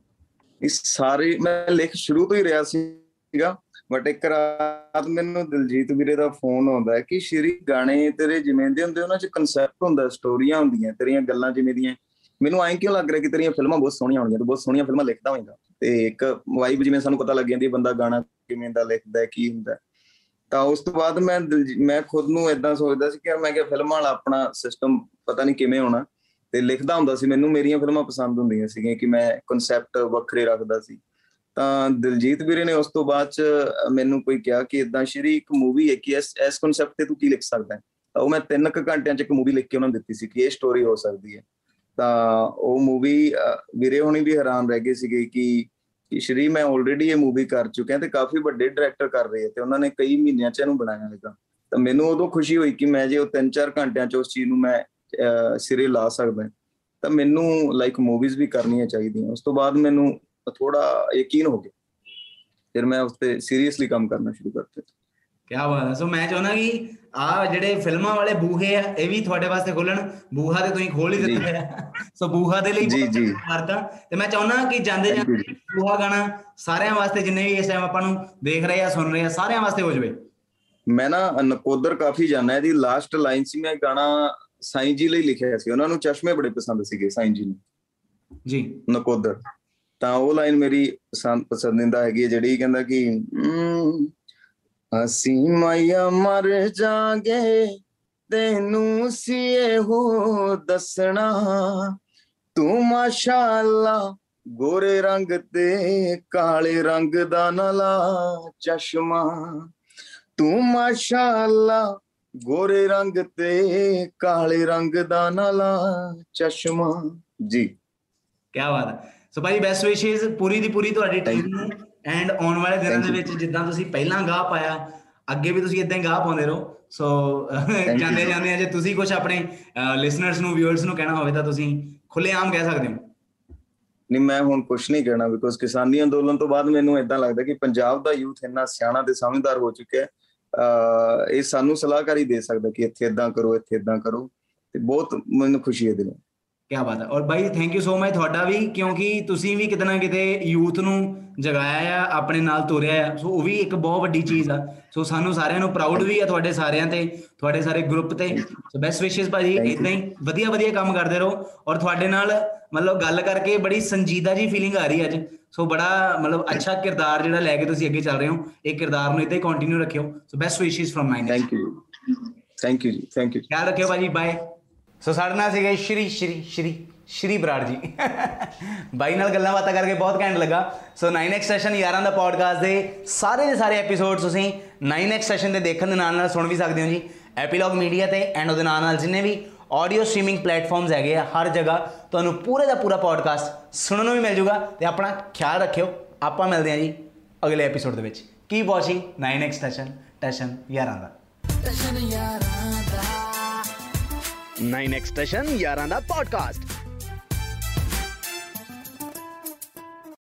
[SPEAKER 5] ਇਸ ਸਾਰੇ, ਮੈਂ ਲਿਖ ਸ਼ੁਰੂ ਤੋਂ ਹੀ ਰਿਹਾ ਸੀਗਾ। ਬਟ ਇੱਕ ਰਾਤ ਮੈਨੂੰ ਦਿਲਜੀਤ ਵੀਰੇ ਦਾ ਫੋਨ ਆਉਂਦਾ ਹੈ ਕਿ ਸ਼੍ਰੀ ਗਾਣੇ ਤੇਰੇ ਜਿਵੇਂ ਦੇ ਹੁੰਦੇ ਉਹਨਾਂ 'ਚ ਕਨਸੈਪਟ ਹੁੰਦਾ ਸਟੋਰੀਆਂ ਹੁੰਦੀਆਂ, ਤੇਰੀਆਂ ਗੱਲਾਂ ਜਿਵੇਂ ਦੀਆਂ। ਮੈਨੂੰ ਐਂ ਕਿਉਂ ਲੱਗ ਰਿਹਾ ਕਿ ਤੇਰੀਆਂ ਫਿਲਮਾਂ ਬਹੁਤ ਸੋਹਣੀਆਂ ਹੋਣਗੀਆਂ ਤੂੰ ਬਹੁਤ ਸੋਹਣੀਆਂ ਫਿਲਮਾਂ ਲਿਖਦਾ ਹੋਵੇਂਗਾ ਤੇ ਇੱਕ ਵਾਈਬ ਜਿਵੇਂ ਸਾਨੂੰ ਪਤਾ ਲੱਗ ਜਾਂਦੀ ਹੈ, ਬੰਦਾ ਗਾਣਾ ਕਿਵੇਂ ਦਾ ਲਿਖਦਾ ਹੈ, ਕੀ ਹੁੰਦਾ ਹੈ। ਤਾਂ ਉਸ ਤੋਂ ਬਾਅਦ ਮੈਂ ਦਿਲਜੀ- ਮੈਂ ਖੁਦ ਨੂੰ ਇਦਾਂ ਸੋਚਦਾ ਸੀ ਕਿ ਮੈਂ ਕਿ ਫਿਲਮਾਂ ਵਾਲਾ ਆਪਣਾ ਸਿਸਟਮ ਪਤਾ ਨਹੀਂ ਕਿਵੇਂ ਹੋਣਾ। ਤੇ ਲਿਖਦਾ ਹੁੰਦਾ ਸੀ ਮੈਨੂੰ, ਮੇਰੀਆਂ ਫਿਲਮਾਂ ਪਸੰਦ ਹੁੰਦੀਆਂ ਸੀਗੀਆਂ ਕਿ ਮੈਂ ਕਨਸੈਪਟ ਵੱਖਰੇ ਰੱਖਦਾ ਸੀ। ਤਾਂ ਦਿਲਜੀਤ ਵੀਰੇ ਨੇ ਉਸ ਤੋਂ ਬਾਅਦ ਚ ਮੈਨੂੰ ਕੋਈ ਕਿਹਾ ਕਿ ਇਦਾਂ ਸ਼੍ਰੀ ਇੱਕ ਮੂਵੀ ਹੈ ਕਿ ਇਸ ਇਸ ਕਨਸੈਪਟ ਤੇ ਤੂੰ ਕੀ ਲਿਖ ਸਕਦਾ ਹੈ? ਤਾਂ ਉਹ ਮੈਂ 3 ਕੁ ਘੰਟਿਆਂ ਚ ਇੱਕ ਮੂਵੀ ਲਿਖ ਕੇ ਉਹਨਾਂ ਨੂੰ ਦਿੱਤੀ ਸੀ ਕਿ ਇਹ ਸਟੋਰੀ ਹੋ ਸਕਦੀ ਹੈ। ਤਾਂ ਉਹ ਮੂਵੀ ਵੀਰੇ ਹੋਣੀ ਵੀ ਹੈਰਾਨ ਰਹਿ ਗਏ ਸੀਗੇ ਕਿ ਕਿ ਸ਼੍ਰੀ ਮੈਂ ਆਲਰੇਡੀ ਇਹ ਮੂਵੀ ਕਰ ਚੁੱਕਿਆ ਤੇ ਕਾਫੀ ਵੱਡੇ ਡਾਇਰੈਕਟਰ ਕਰ ਰਹੇ ਆ ਤੇ ਉਹਨਾਂ ਨੇ ਕਈ ਮਹੀਨਿਆਂ ਚ ਇਹਨੂੰ ਬਣਾਇਆ ਹੈਗਾ। ਤਾਂ ਮੈਨੂੰ ਉਦੋਂ ਖੁਸ਼ੀ ਹੋਈ ਕਿ ਮੈਂ ਜੇ ਉਹ 3-4 ਘੰਟਿਆਂ ਚ ਉਸ ਚੀਜ਼ ਨੂੰ ਮੈਂ ਅਹ, ਸਿਰੇ ਲਾ ਸਕਦਾ ਤਾਂ ਮੈਨੂੰ ਲਾਈਕ ਮੂਵੀਜ਼ ਵੀ ਕਰਨੀਆਂ ਚਾਹੀਦੀਆਂ। ਉਸ ਤੋਂ ਬਾਅਦ ਮੈਨੂੰ ਥੋੜਾ ਯਕੀਨ ਹੋ ਗਿਆ। ਫਿਰ ਮੈਂ ਉਸ ਤੇ ਸੀਰੀਅਸਲੀ ਕੰਮ ਕਰਨਾ ਸ਼ੁਰੂ ਕਰ ਦਿੱਤਾ
[SPEAKER 3] ਕੀ ਬਾਤ ਹੈ। ਸੋ ਮੈਂ ਚਾਹੁੰਦਾ ਕਿ ਆ ਜਿਹੜੇ ਫਿਲਮਾਂ ਵਾਲੇ ਬੂਹੇ ਆ ਇਹ ਵੀ ਤੁਹਾਡੇ ਵਾਸਤੇ ਖੋਲਣ। ਬੂਹਾ ਤੇ ਤੁਸੀਂ ਖੋਲ ਹੀ। ਦਿੱਤਾ ਹੈ ਸੋ ਬੂਹਾ ਦੇ ਲਈ
[SPEAKER 5] ਜੀ, ਜੀ।
[SPEAKER 3] ਮੁਬਾਰਕਾਂ ਤੇ ਮੈਂ ਚਾਹੁੰਦਾ ਕਿ ਜਾਂਦੇ ਜਾਂਦੇ ਬੂਹਾ ਗਾਣਾ ਸਾਰਿਆਂ ਵਾਸਤੇ ਜਿੰਨੇ ਵੀ ਇਸ ਟਾਈਮ ਆਪਾਂ ਨੂੰ ਦੇਖ ਰਹੇ ਆ ਸੁਣ ਰਹੇ ਆ ਸਾਰਿਆਂ ਵਾਸਤੇ ਹੋ ਜਾਵੇ।
[SPEAKER 5] ਮੈਂ ਨਾ ਨਕੋਦਰ ਕਾਫੀ ਜਾਣਾ ਇਹਦੀ ਲਾਸਟ ਲਾਈਨ ਸੀ ਮੈਂ ਗਾਣਾ ਸਾਈਂ ਜੀ ਲਈ ਲਿਖਿਆ ਸੀ। ਉਹਨਾਂ ਨੂੰ ਚਸ਼ਮੇ ਬੜੇ ਪਸੰਦ ਸੀਗੇ ਸਾਈਂ ਜੀ ਨੂੰ।
[SPEAKER 3] ਜੀ।
[SPEAKER 5] ਨਕੋਦਰ। ਤਾਂ ਉਹ ਲਾਈਨ ਮੇਰੀ ਪਸੰਦ ਪਸੰਦੀਦਾ ਹੈਗੀ ਹੈ ਜਿਹੜੀ ਕਹਿੰਦਾ ਕਿ ਹਮ, ਅਸੀਂ ਮਾਇਆ ਮਰ ਜਾਗੇ ਤੈਨੂੰ ਸੀ ਹੋ ਦੱਸਣਾ। ਤੂੰ ਮਾਸ਼ਾਅੱਲਾ ਗੋਰੇ ਰੰਗ ਤੇ ਕਾਲੇ ਰੰਗ ਦਾ ਨਲਾ ਚਸ਼ਮਾ। ਤੂੰ ਮਾਸ਼ਾਅੱਲਾ ਗੋਰੇ ਰੰਗ ਤੇ ਕਾਲੇ ਰੰਗ ਦਾ ਨਲਾ ਚਸ਼ਮਾ। ਜੀ।
[SPEAKER 3] ਕੀ ਬਾਤ ਹੈ। ਸੋ ਭਾਈ ਬੈਸਟ ਵਿਸ਼ੇਸ ਪੂਰੀ ਦੀ ਪੂਰੀ ਤੁਹਾਡੀ ਟੀਮ ਨੂੰ ਐਂਡ ਆਉਣ ਵਾਲੇ ਦਿਨਾਂ ਦੇ. ਵਿੱਚ ਜਿੱਦਾਂ ਤੁਸੀਂ ਪਹਿਲਾਂ ਗਾਹ ਪਾਇਆ ਅੱਗੇ ਵੀ ਤੁਸੀਂ ਇਦਾਂ ਹੀ ਗਾਹ ਪਾਉਂਦੇ ਰਹੋ। ਸੋ. ਜਾਂਦੇ ਜਾਂਦੇ ਜੇ ਤੁਸੀਂ ਕੁਝ ਆਪਣੇ ਲਿਸਨਰਸ ਨੂੰ ਵਿਊਅਰਸ ਨੂੰ ਕਹਿਣਾ ਹੋਵੇ ਤਾਂ ਤੁਸੀਂ ਖੁੱਲੇਆਮ ਕਹਿ ਸਕਦੇ ਹੋ।
[SPEAKER 5] ਨਹੀਂ ਮੈਂ ਹੁਣ ਕੁਝ ਨਹੀਂ ਕਹਿਣਾ ਬਿਕੋਜ਼ ਕਿਸਾਨੀ ਅੰਦੋਲਨ ਤੋਂ ਬਾਅਦ ਮੈਨੂੰ ਇਦਾਂ ਲੱਗਦਾ ਕਿ ਪੰਜਾਬ ਦਾ ਯੂਥ ਇੰਨਾ ਸਿਆਣਾ ਤੇ ਸਮਝਦਾਰ ਹੋ ਚੁੱਕਿਆ ਹੈ। ਇਹ ਸਾਨੂੰ ਸਲਾਹਕਾਰੀ ਦੇ ਸਕਦਾ ਕਿ ਇੱਥੇ ਇਦਾਂ ਕਰੋ ਇੱਥੇ ਇਦਾਂ ਕਰੋ। ਤੇ ਬਹੁਤ ਮੈਨੂੰ ਖੁਸ਼ੀ ਹੈ ਦਿਲੋਂ
[SPEAKER 3] ਕੀ ਬਾਤ ਹੈ। ਔਰ ਬਾਈ ਥੈਂਕ ਯੂ ਸੋ ਮਚ ਤੁਹਾਡਾ ਵੀ ਕਿਉਂਕਿ ਤੁਸੀਂ ਵੀ ਕਿਤੇ ਨਾ ਕਿਤੇ ਯੂਥ ਨੂੰ ਜਗਾਇਆ ਆ ਆਪਣੇ ਨਾਲ ਤੋਰਿਆ ਆ। ਸੋ ਉਹ ਵੀ ਇੱਕ ਬਹੁਤ ਵੱਡੀ ਚੀਜ਼ ਆ। ਸੋ ਸਾਨੂੰ ਸਾਰਿਆਂ ਨੂੰ ਪ੍ਰਾਊਡ ਵੀ ਆ ਤੁਹਾਡੇ ਸਾਰਿਆਂ ਤੇ ਤੁਹਾਡੇ ਸਾਰੇ ਗਰੁੱਪ ਤੇ। ਸੋ ਬੈਸਟ ਵਿਸ਼ੇਸ ਭਾਜੀ. ਇਦਾਂ ਹੀ ਵਧੀਆ ਵਧੀਆ ਕੰਮ ਕਰਦੇ ਰਹੋ। ਔਰ ਤੁਹਾਡੇ ਨਾਲ ਮਤਲਬ ਗੱਲ ਕਰਕੇ ਬੜੀ ਸੰਜੀਦਾ ਜੀ ਫੀਲਿੰਗ ਆ ਰਹੀ ਅੱਜ। ਸੋ ਬੜਾ ਮਤਲਬ ਅੱਛਾ ਕਿਰਦਾਰ ਜਿਹੜਾ ਲੈ ਕੇ ਤੁਸੀਂ ਅੱਗੇ ਚੱਲ ਰਹੇ ਹੋ। ਇਹ ਕਿਰਦਾਰ ਨੂੰ ਇਦਾਂ ਹੀ ਕੰਟੀਨਿਊ ਰੱਖਿਓ। So best wishes from my
[SPEAKER 5] thank you thank you ji thank you
[SPEAKER 3] ਖਿਆਲ ਰੱਖਿਓ ਭਾਜੀ ਬਾਏ ਸੋ ਸਾਡੇ ਨਾਲ ਸੀਗੇ ਸ਼੍ਰੀ ਸ਼੍ਰੀ ਸ਼੍ਰੀ ਸ਼੍ਰੀ ਬਰਾੜ ਜੀ। ਬਾਈ ਨਾਲ ਗੱਲਾਂ ਬਾਤਾਂ ਕਰਕੇ ਬਹੁਤ ਘੈਂਟ ਲੱਗਾ। ਸੋ 9x ਸੈਸ਼ਨ ਯਾਰਾਂ ਦਾ ਪੋਡਕਾਸਟ ਦੇ ਸਾਰੇ ਦੇ ਸਾਰੇ ਐਪੀਸੋਡ ਤੁਸੀਂ 9x ਸੈਸ਼ਨ ਦੇ ਦੇਖਣ ਦੇ ਨਾਲ ਨਾਲ ਸੁਣ ਵੀ ਸਕਦੇ ਹੋ ਜੀ। ਐਪੀਲੌਗ ਮੀਡੀਆ ਤੇ ਐਂਡ ਉਹਦੇ ਨਾਲ ਨਾਲ ਜਿੰਨੇ ਵੀ ਆਡੀਓ ਸਟ੍ਰੀਮਿੰਗ ਪਲੇਟਫਾਰਮਸ ਹੈਗੇ ਆ, ਹਰ ਜਗ੍ਹਾ ਤੁਹਾਨੂੰ ਪੂਰੇ ਦਾ ਪੂਰਾ ਪੋਡਕਾਸਟ ਸੁਣਨ ਨੂੰ ਵੀ ਮਿਲ ਜੂਗਾ ਤੇ ਆਪਣਾ ਖਿਆਲ ਰੱਖਿਓ। ਆਪਾਂ ਮਿਲਦੇ ਹਾਂ ਜੀ ਅਗਲੇ ਐਪੀਸੋਡ ਦੇ ਵਿੱਚ। Keep watching 9x session tension ਯਾਰਾਂ ਦਾ।
[SPEAKER 2] 9 ਐਕਸਟੈਸ਼ਨ ਯਾਰਾਂ ਦਾ ਪੋਡਕਾਸਟ